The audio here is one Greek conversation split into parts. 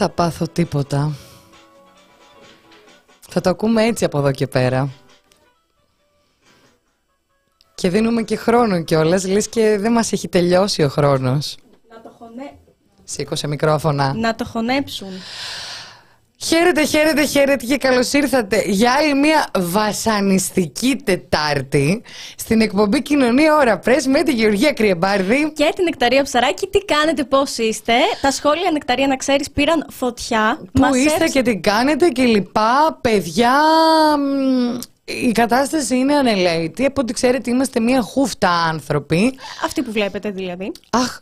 θα πάθω τίποτα. Θα το ακούμε έτσι από εδώ και πέρα. Και δίνουμε και χρόνο κιόλας, λες και δεν μας έχει τελειώσει ο χρόνος. Να το, χωνε... Σήκωσε μικρόφωνα. να το χωνέψουν. Χαίρετε, χαίρετε, χαίρετε και καλώς ήρθατε για άλλη μια βασανιστική Τετάρτη στην εκπομπή Κοινωνία Ωρα Πρέσ με τη Γεωργία Κρυεμπάρδη. Και την Νεκταρία Ψαράκη, τι κάνετε, πώς είστε; Τα σχόλια Νεκταρία, να ξέρεις, πήραν φωτιά. Πού Μας είστε έψ- και τι κάνετε και λοιπά. Παιδιά, μ, η κατάσταση είναι ανελαίτη. Από ό,τι ξέρετε, είμαστε μια χούφτα άνθρωποι. Αυτή που βλέπετε δηλαδή. Αχ,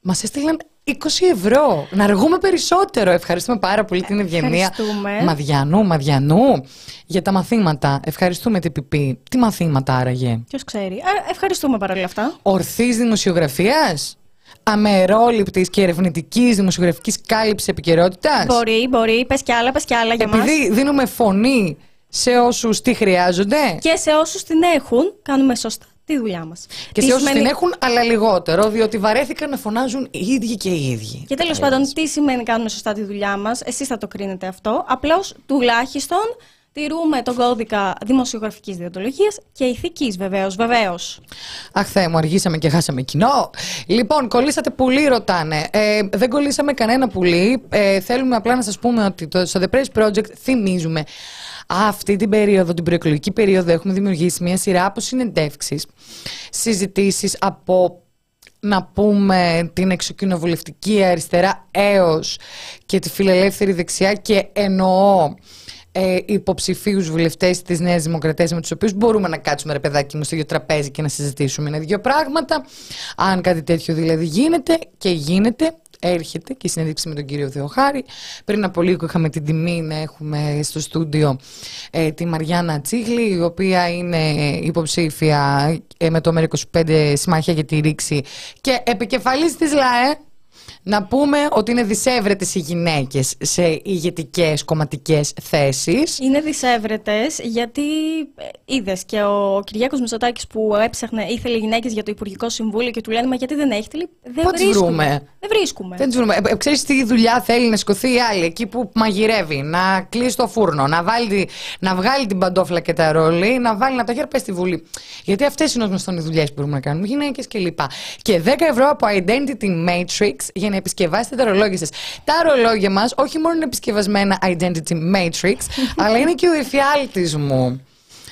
μας έστειλαν 20 ευρώ. Να αργούμε περισσότερο. Ευχαριστούμε πάρα πολύ την ευγενία Ευχαριστούμε. Μαδιανού, Μαδιανού για τα μαθήματα. Ευχαριστούμε την Πιπί. Τι μαθήματα άραγε; Ποιος ξέρει. Ε, ευχαριστούμε παρόλα αυτά. Ορθής δημοσιογραφίας; Αμερόληπτης και ερευνητικής δημοσιογραφικής κάλυψης επικαιρότητας; Μπορεί, μπορεί. Πες κι άλλα, πες κι άλλα για μας. Επειδή δίνουμε φωνή σε όσους τι χρειάζονται; Και σε όσους την έχουν, κάνουμε σωστά τη δουλειά μας. Και σε όσους την έχουν, αλλά λιγότερο, διότι βαρέθηκαν να φωνάζουν οι ίδιοι και οι ίδιοι. Και τέλος πάντων, τι σημαίνει κάνουμε σωστά τη δουλειά μας, εσείς θα το κρίνετε αυτό. Απλώς τουλάχιστον τηρούμε τον κώδικα δημοσιογραφικής διοντολογίας και ηθικής, βεβαίως. Βεβαίως. Αχ, Θεέ μου, αργήσαμε και χάσαμε κοινό. Λοιπόν, κολλήσατε πουλί, ρωτάνε. Ε, δεν κολλήσαμε κανένα πουλί. Ε, θέλουμε απλά να σας πούμε ότι το, στο The Press Project θυμίζουμε αυτή την περίοδο, την προεκλογική περίοδο, έχουμε δημιουργήσει μια σειρά από συνεντεύξεις, συζητήσεις από να πούμε την εξοκοινοβουλευτική αριστερά έως και τη φιλελεύθερη δεξιά και εννοώ ε, υποψηφίους βουλευτές της Νέας Δημοκρατίας με τους οποίους μπορούμε να κάτσουμε ρε παιδάκι μου στο ίδιο τραπέζι και να συζητήσουμε ένα δύο πράγματα. Αν κάτι τέτοιο δηλαδή γίνεται και γίνεται, έρχεται και η συνέντευξη με τον κύριο Θεοχάρη. Πριν από λίγο είχαμε την τιμή να έχουμε στο στούντιο ε, τη Μαριάννα Τσίγλη, η οποία είναι υποψήφια ε, με το ΜΕΡ25 Συμμαχία για τη Ρήξη και επικεφαλής της ΛΑΕ. Να πούμε ότι είναι δυσέβρετες οι γυναίκες σε ηγετικές κομματικές θέσεις. Είναι δυσέβρετες γιατί είδες και ο Κυριάκος Μητσοτάκης που έψαχνε, ήθελε γυναίκες για το Υπουργικό Συμβούλιο και του λένε Μα γιατί δεν έχετε, λέει, Δεν Πού τις βρίσκουμε. βρούμε; Δεν βρίσκουμε. Δεν τις βρούμε. Ε, ε, ξέρεις τι δουλειά θέλει να σηκωθεί η άλλη εκεί που μαγειρεύει, να κλείσει το φούρνο, να, βάλει, τη- να βγάλει την παντόφλα και τα ρόλι, να βάλει να τα χέρια πες στη Βουλή. Γιατί αυτές είναι ως γνωστόν οι δουλειές που μπορούμε να κάνουμε, γυναίκες και λοιπά. Και 10 ευρώ από Identity Matrix για να επισκευάσετε τα ρολόγια σας. Τα ρολόγια μας όχι μόνο είναι επισκευασμένα Identity Matrix, αλλά είναι και ο εφιάλτης μου.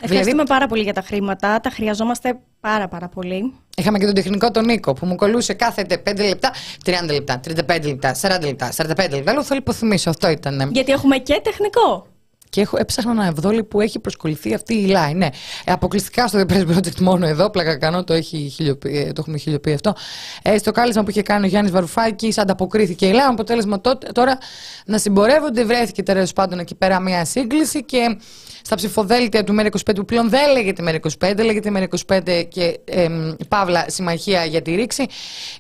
Ευχαριστούμε πάρα πολύ για τα χρήματα. Τα χρειαζόμαστε πάρα πάρα πολύ. Είχαμε και τον τεχνικό τον Νίκο που μου κολούσε κάθε 5 λεπτά, 30 λεπτά, 35 λεπτά, 40 λεπτά, 45 λεπτά. Λέω θέλω υποθυμίσω, αυτό ήταν. Γιατί έχουμε και τεχνικό. Και έχω, έψαχνα ένα ευδόλιο που έχει προσκοληθεί αυτή η line. Ναι, ε, αποκλειστικά στο The Press Project μόνο εδώ, πλάκα κάνω, το, έχει χιλιοπεί, ε, το έχουμε χιλιοποιεί αυτό. Ε, στο κάλεσμα που είχε κάνει ο Γιάννης Βαρουφάκης, ανταποκρίθηκε η line. Αποτέλεσμα τότε, τώρα να συμπορεύονται, βρέθηκε τέλος πάντων εκεί πέρα μια σύγκληση και στα ψηφοδέλτια του ΜΕΡΑ25 που πλέον δεν λέγεται ΜΕΡΑ25, λέγεται ΜΕΡΑ25 και εμ, Παύλα Συμμαχία για τη Ρήξη.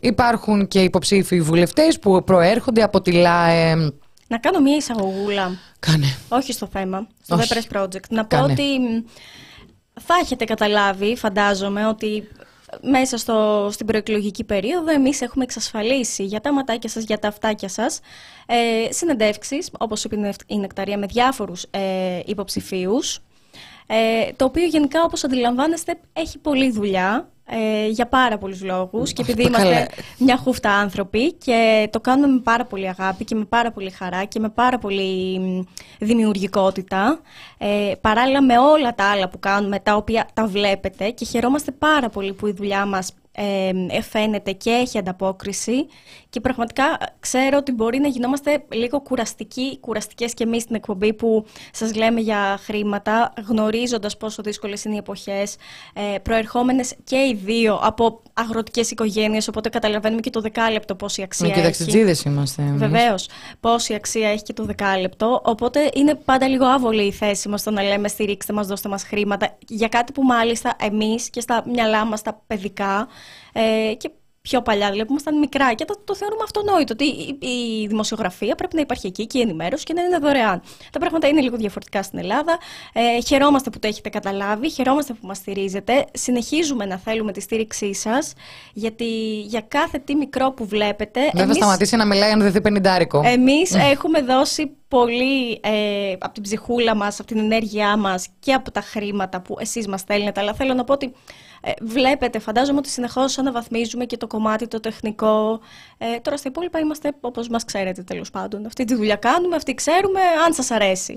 Υπάρχουν και υποψήφοι βουλευτές που προέρχονται από τη ΛΑΕ. Να κάνω μία εισαγωγούλα. Κάνε. Όχι στο θέμα, στο Όχι. The Press Project. Να πω Κάνε. ότι μ, θα έχετε καταλάβει, φαντάζομαι, ότι μέσα στο, στην προεκλογική περίοδο εμείς έχουμε εξασφαλίσει για τα ματάκια σας, για τα αυτάκια σας ε, συνεντεύξεις, όπως είπε η Νευ- η Νεκταρία, με διάφορους ε, υποψηφίους, ε, το οποίο γενικά όπως αντιλαμβάνεστε έχει πολλή δουλειά ε, για πάρα πολλούς λόγους και επειδή Αυτό καλά. είμαστε μια χούφτα άνθρωποι και το κάνουμε με πάρα πολύ αγάπη και με πάρα πολύ χαρά και με πάρα πολύ μ, δημιουργικότητα ε, παράλληλα με όλα τα άλλα που κάνουμε τα οποία τα βλέπετε και χαιρόμαστε πάρα πολύ που η δουλειά μας ε, ε, φαίνεται και έχει ανταπόκριση και πραγματικά ξέρω ότι μπορεί να γινόμαστε λίγο κουραστικοί, κουραστικές και εμείς στην εκπομπή που σας λέμε για χρήματα γνωρίζοντας πόσο δύσκολες είναι οι εποχές ε, προερχόμενες και οι δύο από αγροτικές οικογένειες οπότε καταλαβαίνουμε και το δεκάλεπτο πόση αξία Με έχει. κοιταξιτζίδε είμαστε. εμείς. Βεβαίως. Πόση αξία έχει και το δεκάλεπτο. Οπότε είναι πάντα λίγο άβολη η θέση μας το να λέμε στηρίξτε μας, δώστε μας χρήματα για κάτι που μάλιστα εμείς και στα μυαλά μας τα παιδικά ε, και πιο παλιά, δηλαδή που ήμασταν μικρά και το, το θεωρούμε αυτονόητο ότι η, η, δημοσιογραφία πρέπει να υπάρχει εκεί και η ενημέρωση και να είναι δωρεάν. Τα πράγματα είναι λίγο διαφορετικά στην Ελλάδα. Ε, χαιρόμαστε που το έχετε καταλάβει, χαιρόμαστε που μας στηρίζετε. Συνεχίζουμε να θέλουμε τη στήριξή σας, γιατί για κάθε τι μικρό που βλέπετε. Δεν εμείς, θα σταματήσει να μιλάει αν δεν δει πενιντάρικο. Εμείς έχουμε δώσει πολύ ε, από την ψυχούλα μας, από την ενέργειά μας και από τα χρήματα που εσείς μας στέλνετε. Αλλά θέλω να πω ότι ε, βλέπετε, φαντάζομαι ότι συνεχώς αναβαθμίζουμε και το κομμάτι το τεχνικό. Ε, τώρα στα υπόλοιπα είμαστε όπως μας ξέρετε τέλος πάντων. Αυτή τη δουλειά κάνουμε, αυτή ξέρουμε, αν σας αρέσει.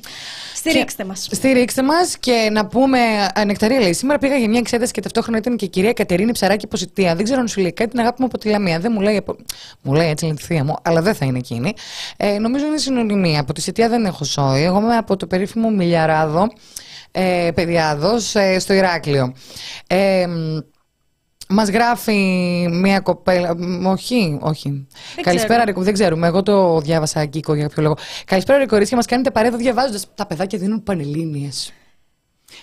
Στηρίξτε και, μας. Στηρίξτε μας και να πούμε, Νεκταρία λέει, σήμερα πήγα για μια εξέταση και ταυτόχρονα ήταν και η κυρία Κατερίνη Ψαράκη Ποσιτία. Δεν ξέρω αν σου λέει κάτι, την αγάπη μου από τη Λαμία. Δεν μου λέει, μου λέει έτσι λένε τη θεία μου, αλλά δεν θα είναι εκείνη. Ε, νομίζω είναι συνωνυμία. Από τη Σιτία δεν έχω σόι. Εγώ είμαι από το περίφημο Μιλιαράδο ε, Παιδιάδος ε, στο Ηράκλειο. Ε, Μας γράφει μία κοπέλα. Όχι, όχι. Δεν Καλησπέρα, Ρικο. Δεν ξέρουμε. Εγώ το διάβασα Κίκο για κάποιο λόγο. Καλησπέρα, Ρικο. Κορίτσια. Μας κάνετε παρέδο διαβάζοντας. Τα παιδάκια δίνουν πανελίνε.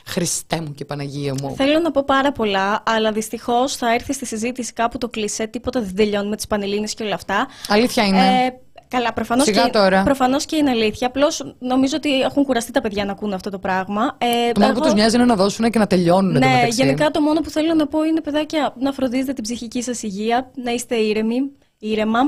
Χριστέ μου και Παναγία μου. Θέλω να πω πάρα πολλά, αλλά δυστυχώς θα έρθει στη συζήτηση κάπου το κλεισέ. Τίποτα δεν τελειώνει με τις πανελίνε και όλα αυτά. Αλήθεια είναι. Ε, Καλά, προφανώς και, προφανώς και είναι αλήθεια. Απλώς νομίζω ότι έχουν κουραστεί τα παιδιά να ακούνε αυτό το πράγμα. Ε, το μόνο εγώ... που τους μοιάζει είναι να δώσουν και να τελειώνουν. Ναι, γενικά το μόνο που θέλω να πω είναι, παιδάκια, να φροντίζετε την ψυχική σας υγεία, να είστε ήρεμοι, ήρεμα.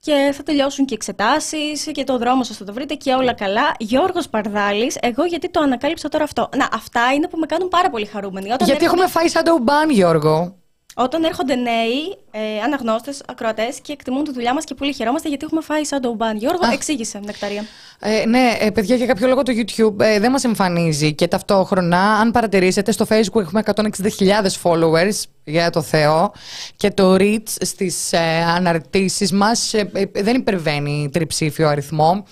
Και θα τελειώσουν και εξετάσεις και το δρόμο σας θα το βρείτε και όλα καλά. Γιώργος Παρδάλης, εγώ γιατί το ανακάλυψα τώρα αυτό. Να, αυτά είναι που με κάνουν πάρα πολύ χαρούμενοι. Όταν γιατί έχουμε φάει shadow ban, Γιώργο. Όταν έρχονται νέοι ε, αναγνώστες, ακροατές και εκτιμούν τη δουλειά μας και πολύ χαιρόμαστε γιατί έχουμε φάει shadow ban. Γιώργο, Α. εξήγησε, Νεκταρία. Ε, ναι, ε, παιδιά, για κάποιο λόγο το YouTube ε, δεν μας εμφανίζει και ταυτόχρονα, αν παρατηρήσετε, στο Facebook έχουμε 160.000 followers για το Θεό και το reach στις ε, αναρτήσεις μας ε, ε, δεν υπερβαίνει τριψήφιο αριθμό.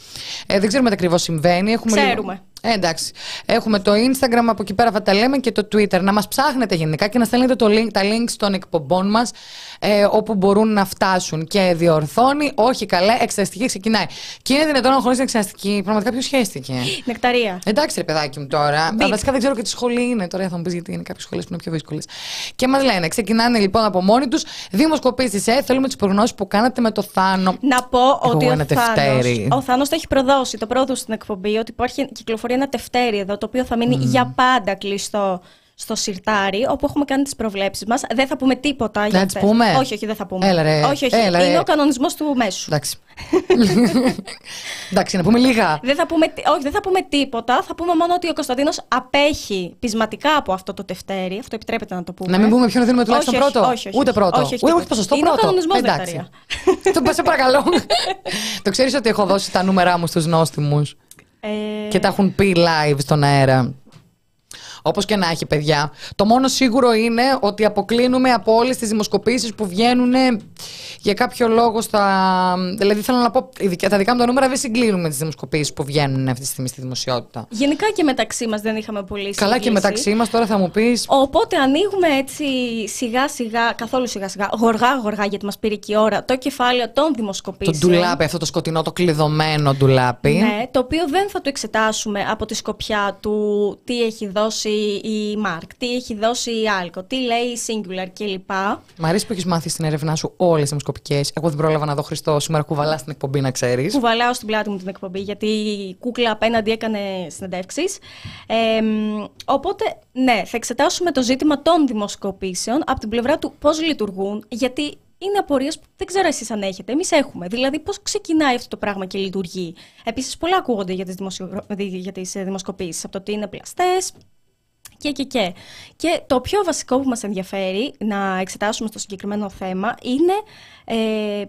δεν ξέρουμε τι ακριβώς συμβαίνει. Έχουμε Ξέρουμε. Ε, εντάξει. Έχουμε το Instagram, από εκεί πέρα θα τα λέμε και το Twitter. Να μας ψάχνετε γενικά και να στέλνετε το link, τα links των εκπομπών μας ε, όπου μπορούν να φτάσουν. Και διορθώνει, όχι καλά, εξεταστική ξεκινάει. Και είναι δυνατόν να χωρίσει εξεταστική. Πραγματικά ποιος χέστηκε. Νεκταρία. Εντάξει, ρε παιδάκι μου τώρα. Μπικ. Βασικά δεν ξέρω και τι σχολή είναι. Τώρα θα μου πεις γιατί είναι κάποιες σχολές που είναι πιο δύσκολες. Και μας λένε, ξεκινάνε λοιπόν από μόνοι τους δημοσκοπήσεις. Ε, θέλουμε τις προγνώσεις που κάνατε με το Θάνο. Να πω ότι ο Θάνος, ο Θάνος το έχει προδώσει, το πρόδωσε στην εκπομπή, ότι υπάρχει κυκλοφορεί ένα τευτέρι εδώ, το οποίο θα μείνει για πάντα κλειστό στο συρτάρι, όπου έχουμε κάνει τις προβλέψεις μας. Δεν θα πούμε τίποτα για αυτές. πούμε; Όχι, όχι, δεν θα πούμε. Έλα, ρε. Όχι, όχι. Έλα, Είναι ο κανονισμός του μέσου. Εντάξει. Εντάξει, να πούμε λίγα. Δεν θα πούμε, όχι, δεν θα πούμε τίποτα. Θα πούμε μόνο ότι ο Κωνσταντίνος απέχει πεισματικά από αυτό το τευτέρι. Αυτό επιτρέπεται να το πούμε. Να μην πούμε ποιον δίνουμε τουλάχιστον όχι, πρώτο. Όχι, όχι, Ούτε πρώτο. Όχι, όχι, όχι, όχι ποσοστό Είναι πρώτο. ο κανονισμός Εντάξει. το σε παρακαλώ. το ξέρεις ότι έχω δώσει τα νούμερά μου στους νόστιμους. Ε... Και τα έχουν πει live στον αέρα. Όπως και να έχει, παιδιά. Το μόνο σίγουρο είναι ότι αποκλίνουμε από όλες τις δημοσκοπήσεις που βγαίνουν για κάποιο λόγο στα. Δηλαδή, θέλω να πω, τα δικά μου τα νούμερα δεν συγκλίνουν με τις δημοσκοπήσεις που βγαίνουν αυτή τη στιγμή στη δημοσιότητα. Γενικά και μεταξύ μας δεν είχαμε πολύ σύγκλιση. Καλά και μεταξύ μας, τώρα θα μου πεις. Οπότε ανοίγουμε έτσι σιγά-σιγά, καθόλου σιγά-σιγά, γοργά-γοργά, γιατί μας πήρε και η ώρα, το κεφάλαιο των δημοσκοπήσεων. Το ντουλάπι, αυτό το σκοτεινό, το κλειδωμένο ντουλάπι. Ναι, το οποίο δεν θα το εξετάσουμε από τη σκοπιά του τι έχει δώσει η Marc, τι έχει δώσει η Alco, τι λέει η Singular κλπ. Μ' αρέσει που έχεις μάθει στην έρευνά σου όλες τις δημοσκοπικέ. Εγώ δεν πρόλαβα να δω Χριστό. Σήμερα κουβαλάς την εκπομπή, να ξέρεις. Κουβαλάω στην πλάτη μου την εκπομπή, γιατί η κούκλα απέναντι έκανε συνεντεύξεις. Ε, οπότε, ναι, θα εξετάσουμε το ζήτημα των δημοσκοπήσεων από την πλευρά του πώς λειτουργούν, γιατί είναι απορίες που δεν ξέρω εσείς αν έχετε. Εμείς έχουμε. Δηλαδή, πώς ξεκινάει αυτό το πράγμα και λειτουργεί. Επίσης, πολλά ακούγονται για τις δημοσιο... τις δημοσκοπήσεις. Από το ότι είναι πλαστές, και, και, και. Και το πιο βασικό που μας ενδιαφέρει να εξετάσουμε στο συγκεκριμένο θέμα είναι ε,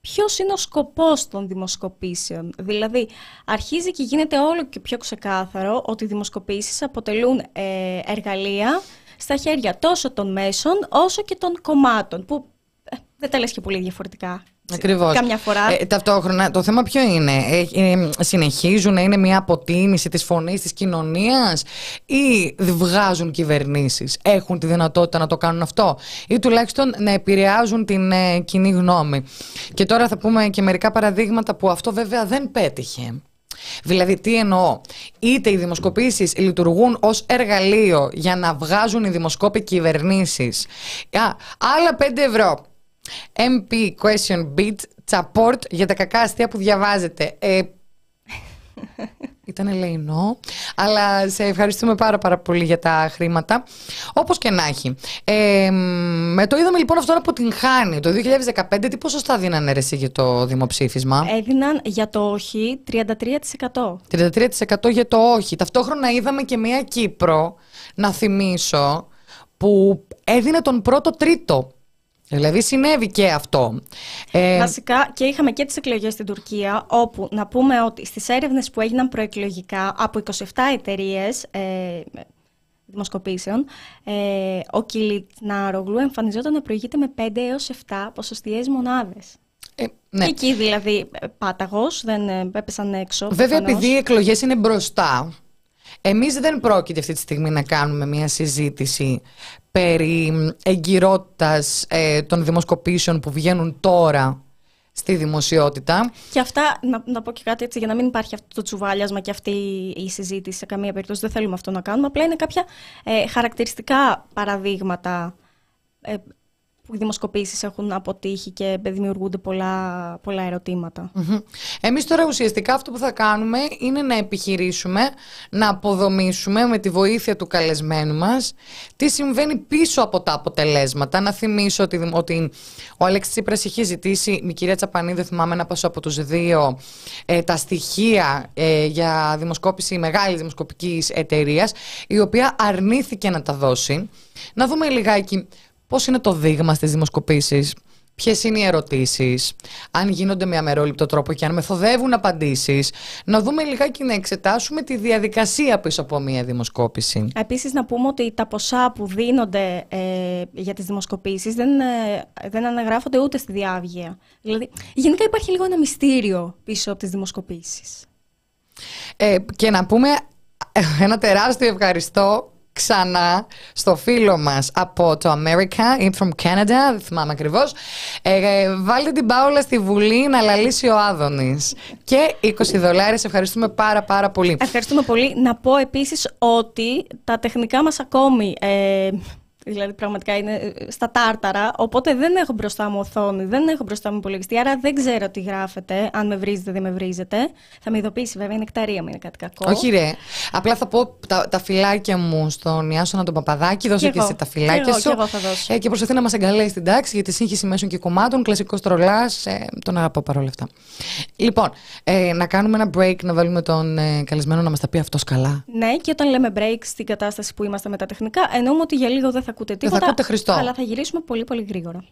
ποιος είναι ο σκοπός των δημοσκοπήσεων. Δηλαδή, αρχίζει και γίνεται όλο και πιο ξεκάθαρο ότι οι δημοσκοπήσεις αποτελούν ε, εργαλεία στα χέρια τόσο των μέσων όσο και των κομμάτων, που ε, δεν τα λες και πολύ διαφορετικά. Ακριβώς. Καμιά φορά. Ε, ταυτόχρονα, το θέμα ποιο είναι, ε, ε, συνεχίζουν να είναι μια αποτίμηση της φωνής της κοινωνίας ή βγάζουν κυβερνήσεις, έχουν τη δυνατότητα να το κάνουν αυτό; Ή τουλάχιστον να επηρεάζουν την ε, κοινή γνώμη; Και τώρα θα πούμε και μερικά παραδείγματα που αυτό βέβαια δεν πέτυχε. Δηλαδή, τι εννοώ; Είτε οι δημοσκοπήσεις λειτουργούν ως εργαλείο για να βγάζουν οι δημοσκόποι κυβερνήσεις. άλλα 5 ευρώ MP question beat support για τα κακά αστεία που διαβάζετε. Ε, ήταν ελεηνό, αλλά σε ευχαριστούμε πάρα πάρα πολύ για τα χρήματα. Όπως και να έχει. Ε, με το είδαμε λοιπόν αυτό να αποτυγχάνει. Το 2015 τι ποσοστά δίνανε εσύ για το δημοψήφισμα; Έδιναν για το όχι 33%. 33% για το όχι. Ταυτόχρονα είδαμε και μια Κύπρο, να θυμίσω, που έδινε τον πρώτο τρίτο Δηλαδή συνέβη και αυτό. Ε... Βασικά και είχαμε και τις εκλογές στην Τουρκία όπου να πούμε ότι στις έρευνες που έγιναν προεκλογικά από 27 εταιρείες ε, δημοσκοπήσεων ε, ο Κιλιτνάρογλου εμφανιζόταν να προηγείται με 5 έως 7 ποσοστιαίες μονάδες. Ε, ναι. Εκεί δηλαδή ε, πάταγος, δεν ε, έπεσαν έξω. Βέβαια επειδή οι εκλογές είναι μπροστά εμείς δεν πρόκειται αυτή τη στιγμή να κάνουμε μια συζήτηση περί εγκυρότητας ε, των δημοσκοπήσεων που βγαίνουν τώρα στη δημοσιότητα. Και αυτά, να, να πω και κάτι έτσι, για να μην υπάρχει αυτό το τσουβάλιασμα και αυτή η συζήτηση σε καμία περίπτωση, δεν θέλουμε αυτό να κάνουμε. Απλά είναι κάποια ε, χαρακτηριστικά παραδείγματα ε, που οι δημοσκοπήσεις έχουν αποτύχει και δημιουργούνται πολλά, πολλά ερωτήματα. Εμείς τώρα ουσιαστικά αυτό που θα κάνουμε είναι να επιχειρήσουμε, να αποδομήσουμε με τη βοήθεια του καλεσμένου μας τι συμβαίνει πίσω από τα αποτελέσματα. Να θυμίσω ότι, ότι ο Αλέξης Τσίπρας είχε ζητήσει, η κυρία Τσαπανή, δεν θυμάμαι να πάσω από τους δύο, ε, τα στοιχεία ε, για δημοσκόπηση μεγάλης δημοσκοπικής εταιρείας, η οποία αρνήθηκε να τα δώσει. Να δούμε λιγάκι πώς είναι το δείγμα στις δημοσκοπήσεις, Ποιες είναι οι ερωτήσεις, αν γίνονται με αμερόληπτο τρόπο και αν μεθοδεύουν απαντήσεις, να δούμε λιγάκι να εξετάσουμε τη διαδικασία πίσω από μια δημοσκόπηση. Επίσης, να πούμε ότι τα ποσά που δίνονται ε, για τις δημοσκοπήσεις δεν, ε, δεν αναγράφονται ούτε στη διάβγεια. Δηλαδή, γενικά υπάρχει λίγο ένα μυστήριο πίσω από τις δημοσκοπήσεις. Ε, και να πούμε ένα τεράστιο ευχαριστώ ξανά στο φίλο μας από το America ή from Canada, δεν θυμάμαι ακριβώς. Ε, βάλτε την Πάολα στη Βουλή να λαλήσει ο Άδωνης. Και 20 δολάρια, ευχαριστούμε πάρα πάρα πολύ. Ευχαριστούμε πολύ. Να πω επίσης ότι τα τεχνικά μας ακόμη... Ε, Δηλαδή, πραγματικά είναι ε, στα τάρταρα. Οπότε δεν έχω μπροστά μου οθόνη, δεν έχω μπροστά μου υπολογιστή. Άρα δεν ξέρω τι γράφετε. Αν με βρίζετε, δεν με βρίζετε. Θα με ειδοποιήσει, βέβαια, είναι εκταρία μου, είναι κάτι κακό. Όχι, ρε. Απλά θα πω τα, τα φυλάκια μου στον Ιάσονα τον Παπαδάκη. Δώσε και, και εσύ τα φυλάκια και σου. Και, εγώ θα δώσω. Ε, και προσπαθεί να μας εγκαλέσει στην τάξη για τη σύγχυση μέσων και κομμάτων. Κλασικός τρολάς. Ε, τον αγαπώ παρόλα αυτά. Λοιπόν, ε, να κάνουμε ένα break, να βάλουμε τον ε, καλεσμένο να μας τα πει αυτός καλά. Ναι, και όταν λέμε break στην κατάσταση που είμαστε με τα τεχνικά, εννοούμε ότι για λίγο δεν θα ακούτε τίποτα. Δεν θα ακούτε Χριστό. Αλλά θα γυρίσουμε πολύ πολύ γρήγορα.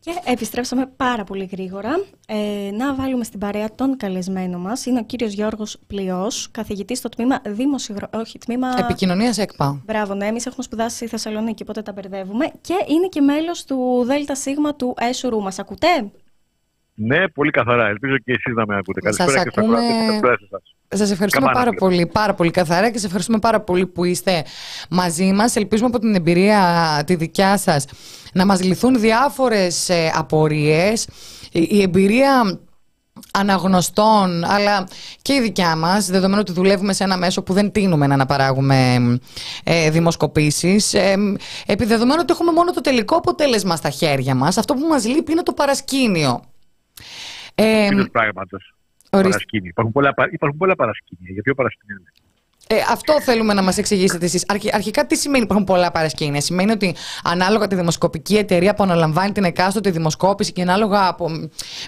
Και επιστρέψαμε πάρα πολύ γρήγορα. Ε, να βάλουμε στην παρέα τον καλεσμένο μας. Είναι ο κύριος Γιώργος Πλειός, καθηγητής στο τμήμα Δημοσιογρο... Όχι, τμήμα. Επικοινωνίας ΕΚΠΑ. Μπράβο, ναι, εμείς έχουμε σπουδάσει στη Θεσσαλονίκη, οπότε τα μπερδεύουμε. Και είναι και μέλος του ΔΣ του ΕΣΟΡΟΥ. Μας ακούτε; Ναι, πολύ καθαρά. Ελπίζω και εσείς να με ακούτε. Καλησπέρα και ακούμε... Σας ευχαριστούμε πάρα πολύ, πάρα πολύ καθαρά και σε ευχαριστούμε πάρα πολύ που είστε μαζί μας. Ελπίζουμε από την εμπειρία τη δικιά σας να μας λυθούν διάφορες απορίες. Η εμπειρία αναγνωστών, αλλά και η δικιά μας, δεδομένου ότι δουλεύουμε σε ένα μέσο που δεν τίνουμε να αναπαράγουμε ε, δημοσκοπήσεις, ε, επιδεδομένου ότι έχουμε μόνο το τελικό αποτέλεσμα στα χέρια μας, αυτό που μας λείπει είναι το παρασκήνιο. Ε, πράγματος. Παρασκήνιο. Υπάρχουν πολλά, υπάρχουν πολλά παρασκήνια. Για ποιο παρασκήνιο ε, αυτό θέλουμε να μας εξηγήσετε εσείς. αρχικά, τι σημαίνει υπάρχουν πολλά παρασκήνια; Σημαίνει ότι ανάλογα τη δημοσκοπική εταιρεία που αναλαμβάνει την εκάστοτε δημοσκόπηση και ανάλογα από,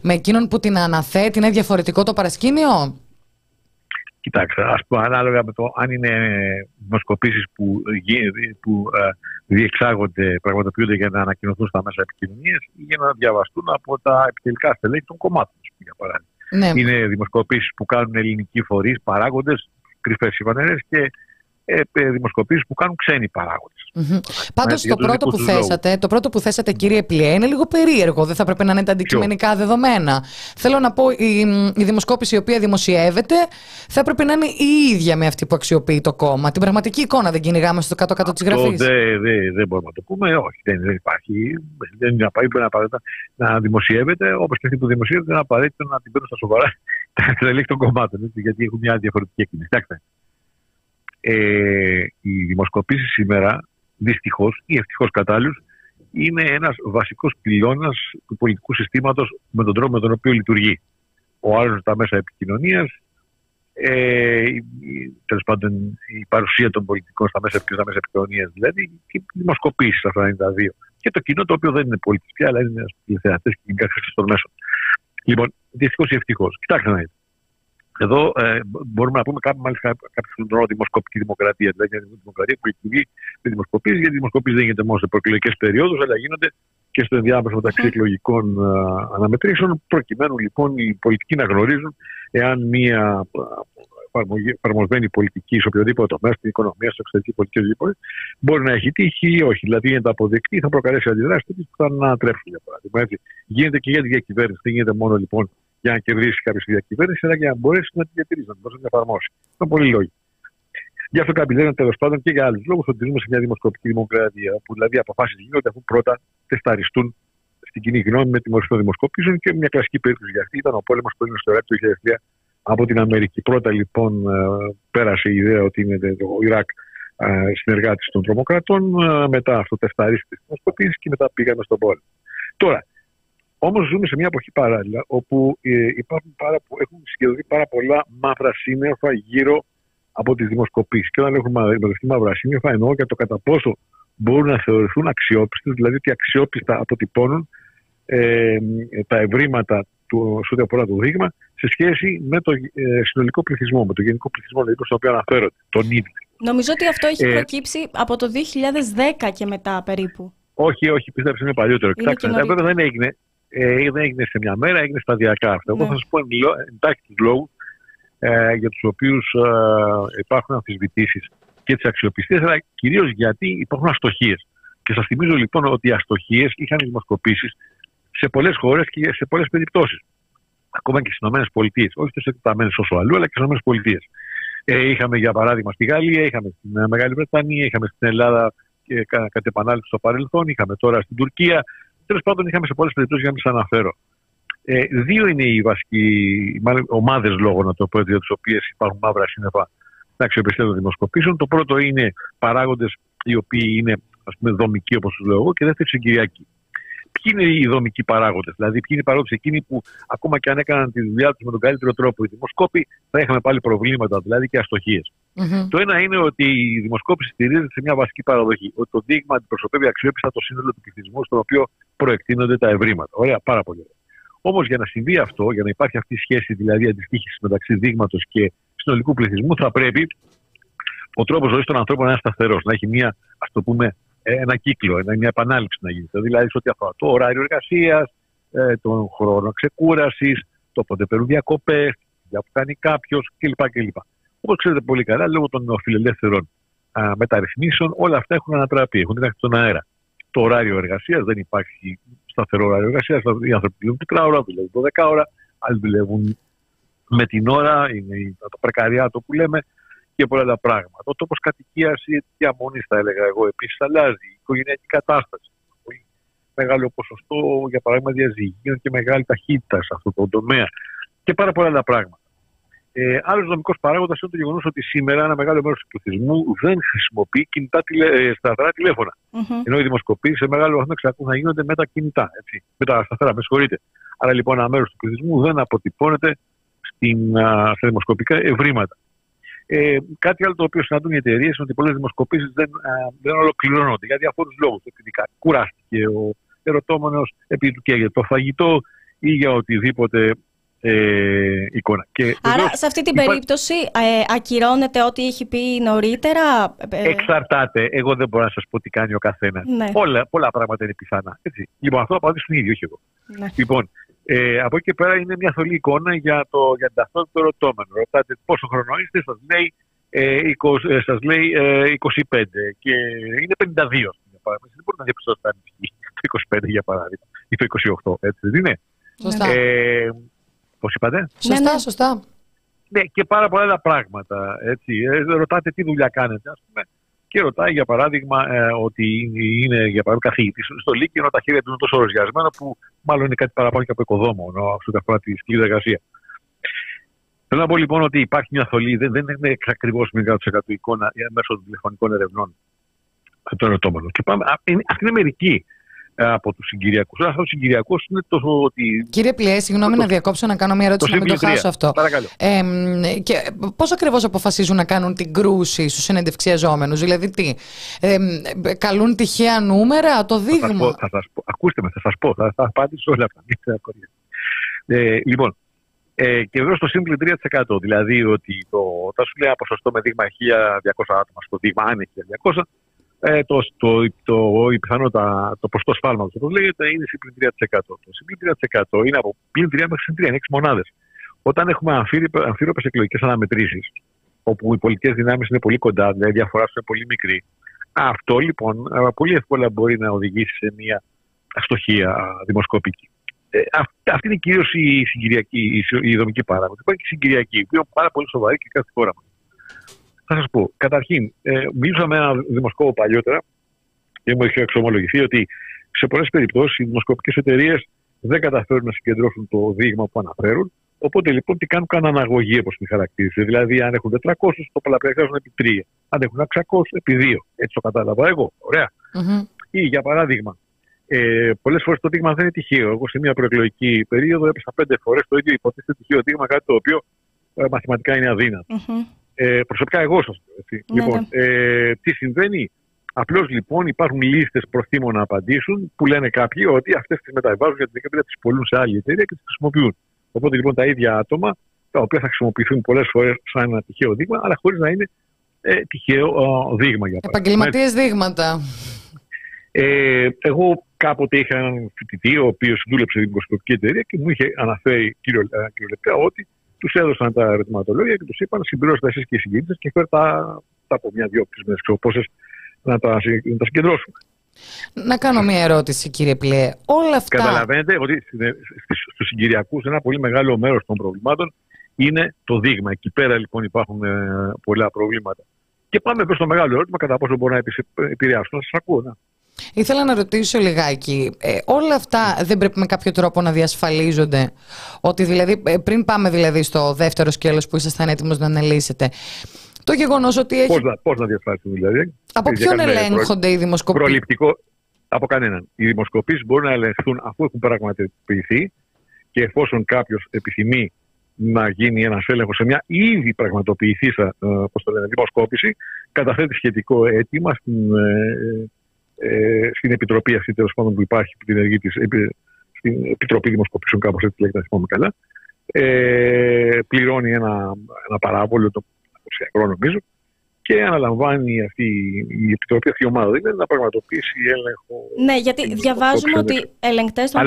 με εκείνον που την αναθέτει, είναι διαφορετικό το παρασκήνιο; Κοιτάξτε, ας πούμε, ανάλογα με το αν είναι δημοσκοπήσεις που, που ε, διεξάγονται, πραγματοποιούνται για να ανακοινωθούν στα μέσα επικοινωνίας ή για να διαβαστούν από τα επιτελικά στελέχη των κομμάτων, για παράδειγμα. Ναι. Είναι δημοσκοπήσεις που κάνουν ελληνικοί φορείς, παράγοντες, κρυφές συμφανέρες και ε, ε, δημοσκοπήσεις που κάνουν ξένοι παράγοντες. Mm-hmm. Πάντως το πρώτο που θέσατε, το πρώτο που θέσατε, κύριε Πλιέ, είναι λίγο περίεργο. Δεν θα πρέπει να είναι τα αντικειμενικά δεδομένα. Θέλω να πω, η, η δημοσκόπηση η οποία δημοσιεύεται θα έπρεπε να είναι η ίδια με αυτή που αξιοποιεί το κόμμα. Την πραγματική εικόνα δεν κυνηγάμε στο κάτω-κάτω της γραφής. Δεν δε, δε μπορούμε να το πούμε. Όχι, δεν, δεν υπάρχει. Δεν είναι απαραίτητο να δημοσιεύεται όπως και αυτή που δημοσιεύεται. Είναι απαραίτητο να την παίρνουν στα σοβαρά τα εξελίξει των κομμάτων. Γιατί έχουν μια διαφορετική έκκληση. Ε, οι δημοσκοπήσεις σήμερα δυστυχώς ή ευτυχώς κατάλληλου, είναι ένας βασικός πυλώνας του πολιτικού συστήματος με τον τρόπο με τον οποίο λειτουργεί. Ο άλλος τα μέσα επικοινωνίας, ε, τέλος πάντων η παρουσία των πολιτικών στα μέσα, στα μέσα επικοινωνίας δηλαδή, και οι δημοσκοπήσεις αυτά είναι τα δύο. Και το κοινό το οποίο δεν είναι πολιτική πια, αλλά είναι ένας τηλεθεατέ και γενικά χρήστε των μέσων. Λοιπόν, δυστυχώς ή ευτυχώς. Κοιτάξτε να δείτε. Εδώ ε, μπορούμε να πούμε κάποιο, μάλιστα κάποιο τον δημοσκοπική δημοκρατία. Δηλαδή, μια δημοκρατία που λειτουργεί με δημοσκοπήσει, γιατί οι δημοσκοπήσει δεν γίνεται μόνο σε προεκλογικές περιόδους, αλλά γίνονται και στο ενδιάμεσο μεταξύ εκλογικών ε, αναμετρήσεων, προκειμένου λοιπόν οι πολιτικοί να γνωρίζουν εάν μια εφαρμοσμένη πολιτική σε οποιοδήποτε τομέα, στην οικονομία, στην εξωτερική πολιτική, οτιδήποτε, μπορεί να έχει τύχει ή όχι. Δηλαδή, γίνεται αποδεκτή, θα προκαλέσει αντιδράσεις που θα ανατρέψουν, για παράδειγμα. Έτσι. Γίνεται και για τη διακυβέρνηση. Δεν γίνεται μόνο λοιπόν για να κερδίσει κάποιος τη διακυβέρνηση, αλλά για να μπορέσει να τη διατηρήσει, να την εφαρμόσει. Είναι πολύ λόγοι. Γι' αυτό κάποιοι λένε τέλος πάντων και για άλλους λόγους ότι ζούμε σε μια δημοσκοπική δημοκρατία, όπου δηλαδή αποφάσεις γίνονται αφού πρώτα τεσταριστούν στην κοινή γνώμη με τη μορφή των δημοσκοπήσεων και μια κλασική περίπτωση για αυτή ήταν ο πόλεμος που έγινε στο Ιράκ το 2003 από την Αμερική. Πρώτα λοιπόν ε, πέρασε η ιδέα ότι είναι το Ιράκ ε, συνεργάτης των τρομοκρατών, ε, μετά αυτό τεσταρίστηκε στις δημοσκοπήσεις και μετά πήγαμε στον πόλεμο. Τώρα, Όμως ζούμε σε μια εποχή παράλληλα όπου ε, υπάρχουν πάρα, έχουν συγκεντρωθεί πάρα πολλά μαύρα σύννεφα γύρω από τις δημοσκοπήσεις. Και όταν έχουμε δημοσιοποιήσει μαύρα σύννεφα, εννοώ για το κατά πόσο μπορούν να θεωρηθούν αξιόπιστες, δηλαδή ότι αξιόπιστα αποτυπώνουν ε, τα ευρήματα του, σε ό,τι αφορά το δείγμα, σε σχέση με το ε, συνολικό πληθυσμό, με το γενικό πληθυσμό δηλαδή, στον οποίο αναφέρονται, τον ίδιο. Νομίζω ότι αυτό έχει ε, προκύψει από το 2010 και μετά περίπου. Όχι, όχι, πίστεψε είναι παλιότερο. Κοιτάξτε, βέβαια δεν έγινε, ε, δεν έγινε σε μια μέρα, έγινε σταδιακά αυτό. Εγώ ναι. θα σας πω εντάχει τους λόγους ε, για τους οποίους ε, υπάρχουν αμφισβητήσεις και τις αξιοπιστίες, αλλά κυρίως γιατί υπάρχουν αστοχίες. Και σας θυμίζω λοιπόν ότι οι αστοχίες είχαν δημοσκοπήσεις σε πολλές χώρες και σε πολλές περιπτώσεις. Ακόμα και στις ΗΠΑ, όχι τόσο εκτεταμένες όσο αλλού, αλλά και στις ΗΠΑ. Ε, είχαμε για παράδειγμα στη Γαλλία, είχαμε στην Μεγάλη Βρετανία, είχαμε στην Ελλάδα και κατ' επανάληψη στο παρελθόν, είχαμε τώρα στην Τουρκία. Τέλος πάντων, είχαμε σε πολλές περιπτώσεις για να σα αναφέρω. Ε, δύο είναι οι βασικοί ομάδες λόγω, να το πω έτσι, για τις οποίες υπάρχουν μαύρα σύννεφα στην αξιοπιστία των δημοσκοπήσεων. Το πρώτο είναι παράγοντες οι οποίοι είναι ας πούμε, δομικοί, όπως τους λέω εγώ, και δεύτερη συγκυριακοί. Ποιοι είναι οι δομικοί παράγοντες, δηλαδή ποιοι είναι οι παράγοντες εκείνοι που ακόμα και αν έκαναν τη δουλειά τους με τον καλύτερο τρόπο οι δημοσκόποι, θα είχαμε πάλι προβλήματα, δηλαδή και αστοχίες. Mm-hmm. Το ένα είναι ότι η δημοσκόπηση στηρίζεται σε μια βασική παραδοχή, ότι το δείγμα αντιπροσωπεύει αξιόπιστα το σύνολο του πληθυσμού, στον οποίο προεκτείνονται τα ευρήματα. Ωραία, πάρα πολύ ωραία. Όμως για να συμβεί αυτό, για να υπάρχει αυτή η σχέση δηλαδή αντιστοίχησης μεταξύ δείγματος και συνολικού πληθυσμού, θα πρέπει ο τρόπος ζωής των ανθρώπων να είναι σταθερός, να έχει μια, ας το πούμε, ένα κύκλο, μια επανάληψη να γίνεται. Δηλαδή, σε ό,τι αφορά το ωράριο εργασίας, ε, τον χρόνο ξεκούρασης, το πότε παίρνουν διακοπές, για που κάνει κάποιος κλπ. Όπως ξέρετε πολύ καλά, λόγω των νεοφιλελεύθερων μεταρρυθμίσεων, όλα αυτά έχουν ανατραπεί, έχουν έρθει στον αέρα το ωράριο εργασίας, δεν υπάρχει σταθερό ωράριο εργασίας. Οι άνθρωποι δουλεύουν πικρά ώρα, δουλεύουν 12 ώρα, άλλοι δουλεύουν με την ώρα, είναι το πρεκαριάτο που λέμε και πολλά άλλα πράγματα. Ο τόπος κατοικίας ή διαμονής, θα έλεγα εγώ, επίσης αλλάζει. Η οικογενειακή κατάσταση. Πολύ μεγάλο ποσοστό, για παράδειγμα, διαζυγίων και μεγάλη ταχύτητα σε αυτό το τομέα. Και πάρα πολλά άλλα πράγματα. Ε, Άλλος νομικός παράγοντας είναι το γεγονός ότι σήμερα ένα μεγάλο μέρος του πληθυσμού δεν χρησιμοποιεί κινητά τηλε, ε, σταθερά τηλέφωνα. Mm-hmm. Ενώ οι δημοσκοπήσεις σε μεγάλο βαθμό εξακολουθούν να γίνονται με τα κινητά. Έτσι, με τα σταθερά, με συγχωρείτε. Άρα λοιπόν ένα μέρος του πληθυσμού δεν αποτυπώνεται στην, α, στα δημοσκοπικά ευρήματα. Ε, κάτι άλλο το οποίο συναντούν οι εταιρείες είναι ότι πολλές δημοσκοπήσεις δεν, δεν ολοκληρώνονται για διάφορους λόγους. Επειδή κουράστηκε ο ερωτώμενος, επειδή του καίγεται το φαγητό ή για οτιδήποτε ε, εικόνα. Και Άρα σε αυτή την περίπτωση ε, ακυρώνεται ό,τι έχει πει νωρίτερα. Ε, Εξαρτάται. Εγώ δεν μπορώ να σας πω τι κάνει ο καθένας. Ναι. Πολλά, πολλά πράγματα είναι πιθανά. Έτσι. Λοιπόν, αυτό απαντήσουν οι ίδιοι, όχι εγώ. Ναι. Λοιπόν, ε, από εκεί και πέρα είναι μια θολή εικόνα για, το, για την ταυτότητα του ερωτώμενου. Ρωτάτε πόσο χρόνο είστε, σας λέει, ε, 20, ε, σας λέει ε, 25 και είναι 52. Δεν μπορεί να διαπιστώσετε αν το 25 για παράδειγμα ή το 28, έτσι δεν είναι; Σωστά. Ε, Πώς είπατε; Σωστά, ναι, ναι. σωστά. Ναι, και πάρα πολλά άλλα πράγματα. Έτσι. Ε, ρωτάτε τι δουλειά κάνετε, ας πούμε. Και ρωτάει για παράδειγμα ε, ότι είναι για παράδειγμα καθηγητής στο Λύκειο, τα χέρια του είναι τόσο οριασμένα που μάλλον είναι κάτι παραπάνω και από οικοδόμο, όσο αφορά τη σκληρή εργασία. Θέλω να πω λοιπόν ότι υπάρχει μια θολή, δεν, δεν είναι ακριβώς 100% εικόνα ε, μέσω των τηλεφωνικών ερευνών των ερωτώμενων. Και πάμε, αυτή είναι μερική ε, από τους συγκυριακούς. Ένα από τους συγκυριακούς είναι το ότι. Κύριε Πλιέ, συγγνώμη το... να διακόψω να κάνω μια ερώτηση το να μην το χάσω αυτό. Παρακαλώ. Ε, και πώς ακριβώς αποφασίζουν να κάνουν την κρούση στους συνεντευξιαζόμενους, Δηλαδή τι, ε, καλούν τυχαία νούμερα, το δείγμα; Θα σας πω, ακούστε με, θα σας πω, θα, θα απάντησω όλα αυτά. Ε, λοιπόν, ε, και εδώ στο σύμπλη 3%. Δηλαδή ότι το, όταν σου λέει ένα ποσοστό με δείγμα 1200 άτομα στο δείγμα, αν είναι 1200, ε, το, το, το, η πιθανότητα, το ποσοστό σφάλματο, όπως λέγεται, είναι συμπλήν 3%. Το συμπλήν 3% είναι από πλήν 3 μέχρι 3, είναι 6 μονάδες. Όταν έχουμε αμφίροπε εκλογικές αναμετρήσεις, όπου οι πολιτικές δυνάμεις είναι πολύ κοντά, δηλαδή η διαφορά είναι πολύ μικρή, αυτό λοιπόν ε, πολύ εύκολα μπορεί να οδηγήσει σε μια αστοχία δημοσκοπική. Ε, αυτή είναι κυρίως η, συγκυριακή, η, η δομική παράγοντα. Υπάρχει και η συγκυριακή, που είναι πάρα πολύ σοβαρή και κάθε χώρα μας. Θα σας πω. Καταρχήν, ε, μίλησα με ένα δημοσκόπο παλιότερα και μου έχει εξομολογηθεί ότι σε πολλές περιπτώσεις οι δημοσκοπικές εταιρείες δεν καταφέρουν να συγκεντρώσουν το δείγμα που αναφέρουν. Οπότε λοιπόν τι κάνουν, κάνουν αναγωγή όπως την χαρακτήρισε. Δηλαδή, αν έχουν 400, το πολλαπλασιάζουν επί 3. Αν έχουν 600, επί 2. Έτσι το κατάλαβα εγώ. Ωραία. Mm-hmm. Ή για παράδειγμα, ε, πολλές φορές το δείγμα δεν είναι τυχαίο. Εγώ σε μια προεκλογική περίοδο έπεσα πέντε φορές το ίδιο υποτίθεται τυχαίο δείγμα, κάτι το οποίο ε, μαθηματικά είναι αδύνατο. Mm-hmm. Ε, προσωπικά εγώ σας πω. Ναι, λοιπόν, ναι. Ε, τι συμβαίνει; Απλώς λοιπόν υπάρχουν λίστες προθύμων να απαντήσουν που λένε κάποιοι ότι αυτές τις μεταβάζουν για την δεκαετία τις πολλούν σε άλλη εταιρεία και τις χρησιμοποιούν. Οπότε λοιπόν τα ίδια άτομα, τα οποία θα χρησιμοποιηθούν πολλές φορές σαν ένα τυχαίο δείγμα, αλλά χωρίς να είναι ε, τυχαίο ε, δείγμα για παράδειγμα. Επαγγελματίες δείγματα. Ε, εγώ κάποτε είχα έναν φοιτητή, ο οποίος δούλεψε στην δημοσιογραφική εταιρεία και μου είχε αναφέρει κυριολεκτικά ότι τους έδωσαν τα ερωτηματολόγια και τους είπαν συμπληρώστε εσείς και οι συγκεκριτέ και φέρτε τα, τα από μια-δυο πτυσμένε ξεπόσε να τα, να τα συγκεντρώσουμε. Να κάνω μια ερώτηση, κύριε Πλέ. Όλα αυτά. Καταλαβαίνετε ότι στους συγκυριακούς ένα πολύ μεγάλο μέρος των προβλημάτων είναι το δείγμα. Εκεί πέρα λοιπόν υπάρχουν ε, πολλά προβλήματα. Και πάμε προς το μεγάλο ερώτημα κατά πόσο μπορεί να επηρεάσουν. Σας ακούω. Ναι. Ήθελα να ρωτήσω λιγάκι, ε, όλα αυτά δεν πρέπει με κάποιο τρόπο να διασφαλίζονται, ότι δηλαδή, ε, πριν πάμε δηλαδή στο δεύτερο σκέλος που ήσασταν έτοιμος να αναλύσετε, το γεγονός ότι έχει... Πώς να, πώς να διασφαλίσουν δηλαδή; Από ποιον ελέγχονται οι δημοσκοπήσεις. Προληπτικό, από κανέναν. Οι δημοσκοπήσεις μπορούν να ελεγχθούν αφού έχουν πραγματοποιηθεί και εφόσον κάποιος επιθυμεί να γίνει ένας έλεγχος σε μια ήδη πραγματοποιηθήσα ε, το λένε, δημοσκόπηση, καταθέτει σχετικό αίτημα στην ε, ε, στην επιτροπή αυτή τέλος πάντων που υπάρχει, που την ενεργεί της, στην Επιτροπή Δημοσκοπήσεων, κάπως έτσι λέγεται, να θυμάμαι καλά. Ε, πληρώνει ένα, ένα παράβολο, το ευρώ νομίζω, και αναλαμβάνει αυτή η επιτροπή, αυτή η ομάδα δηλαδή, να πραγματοποιήσει έλεγχο. Ναι, γιατί διαβάζουμε ότι ελεγκτές των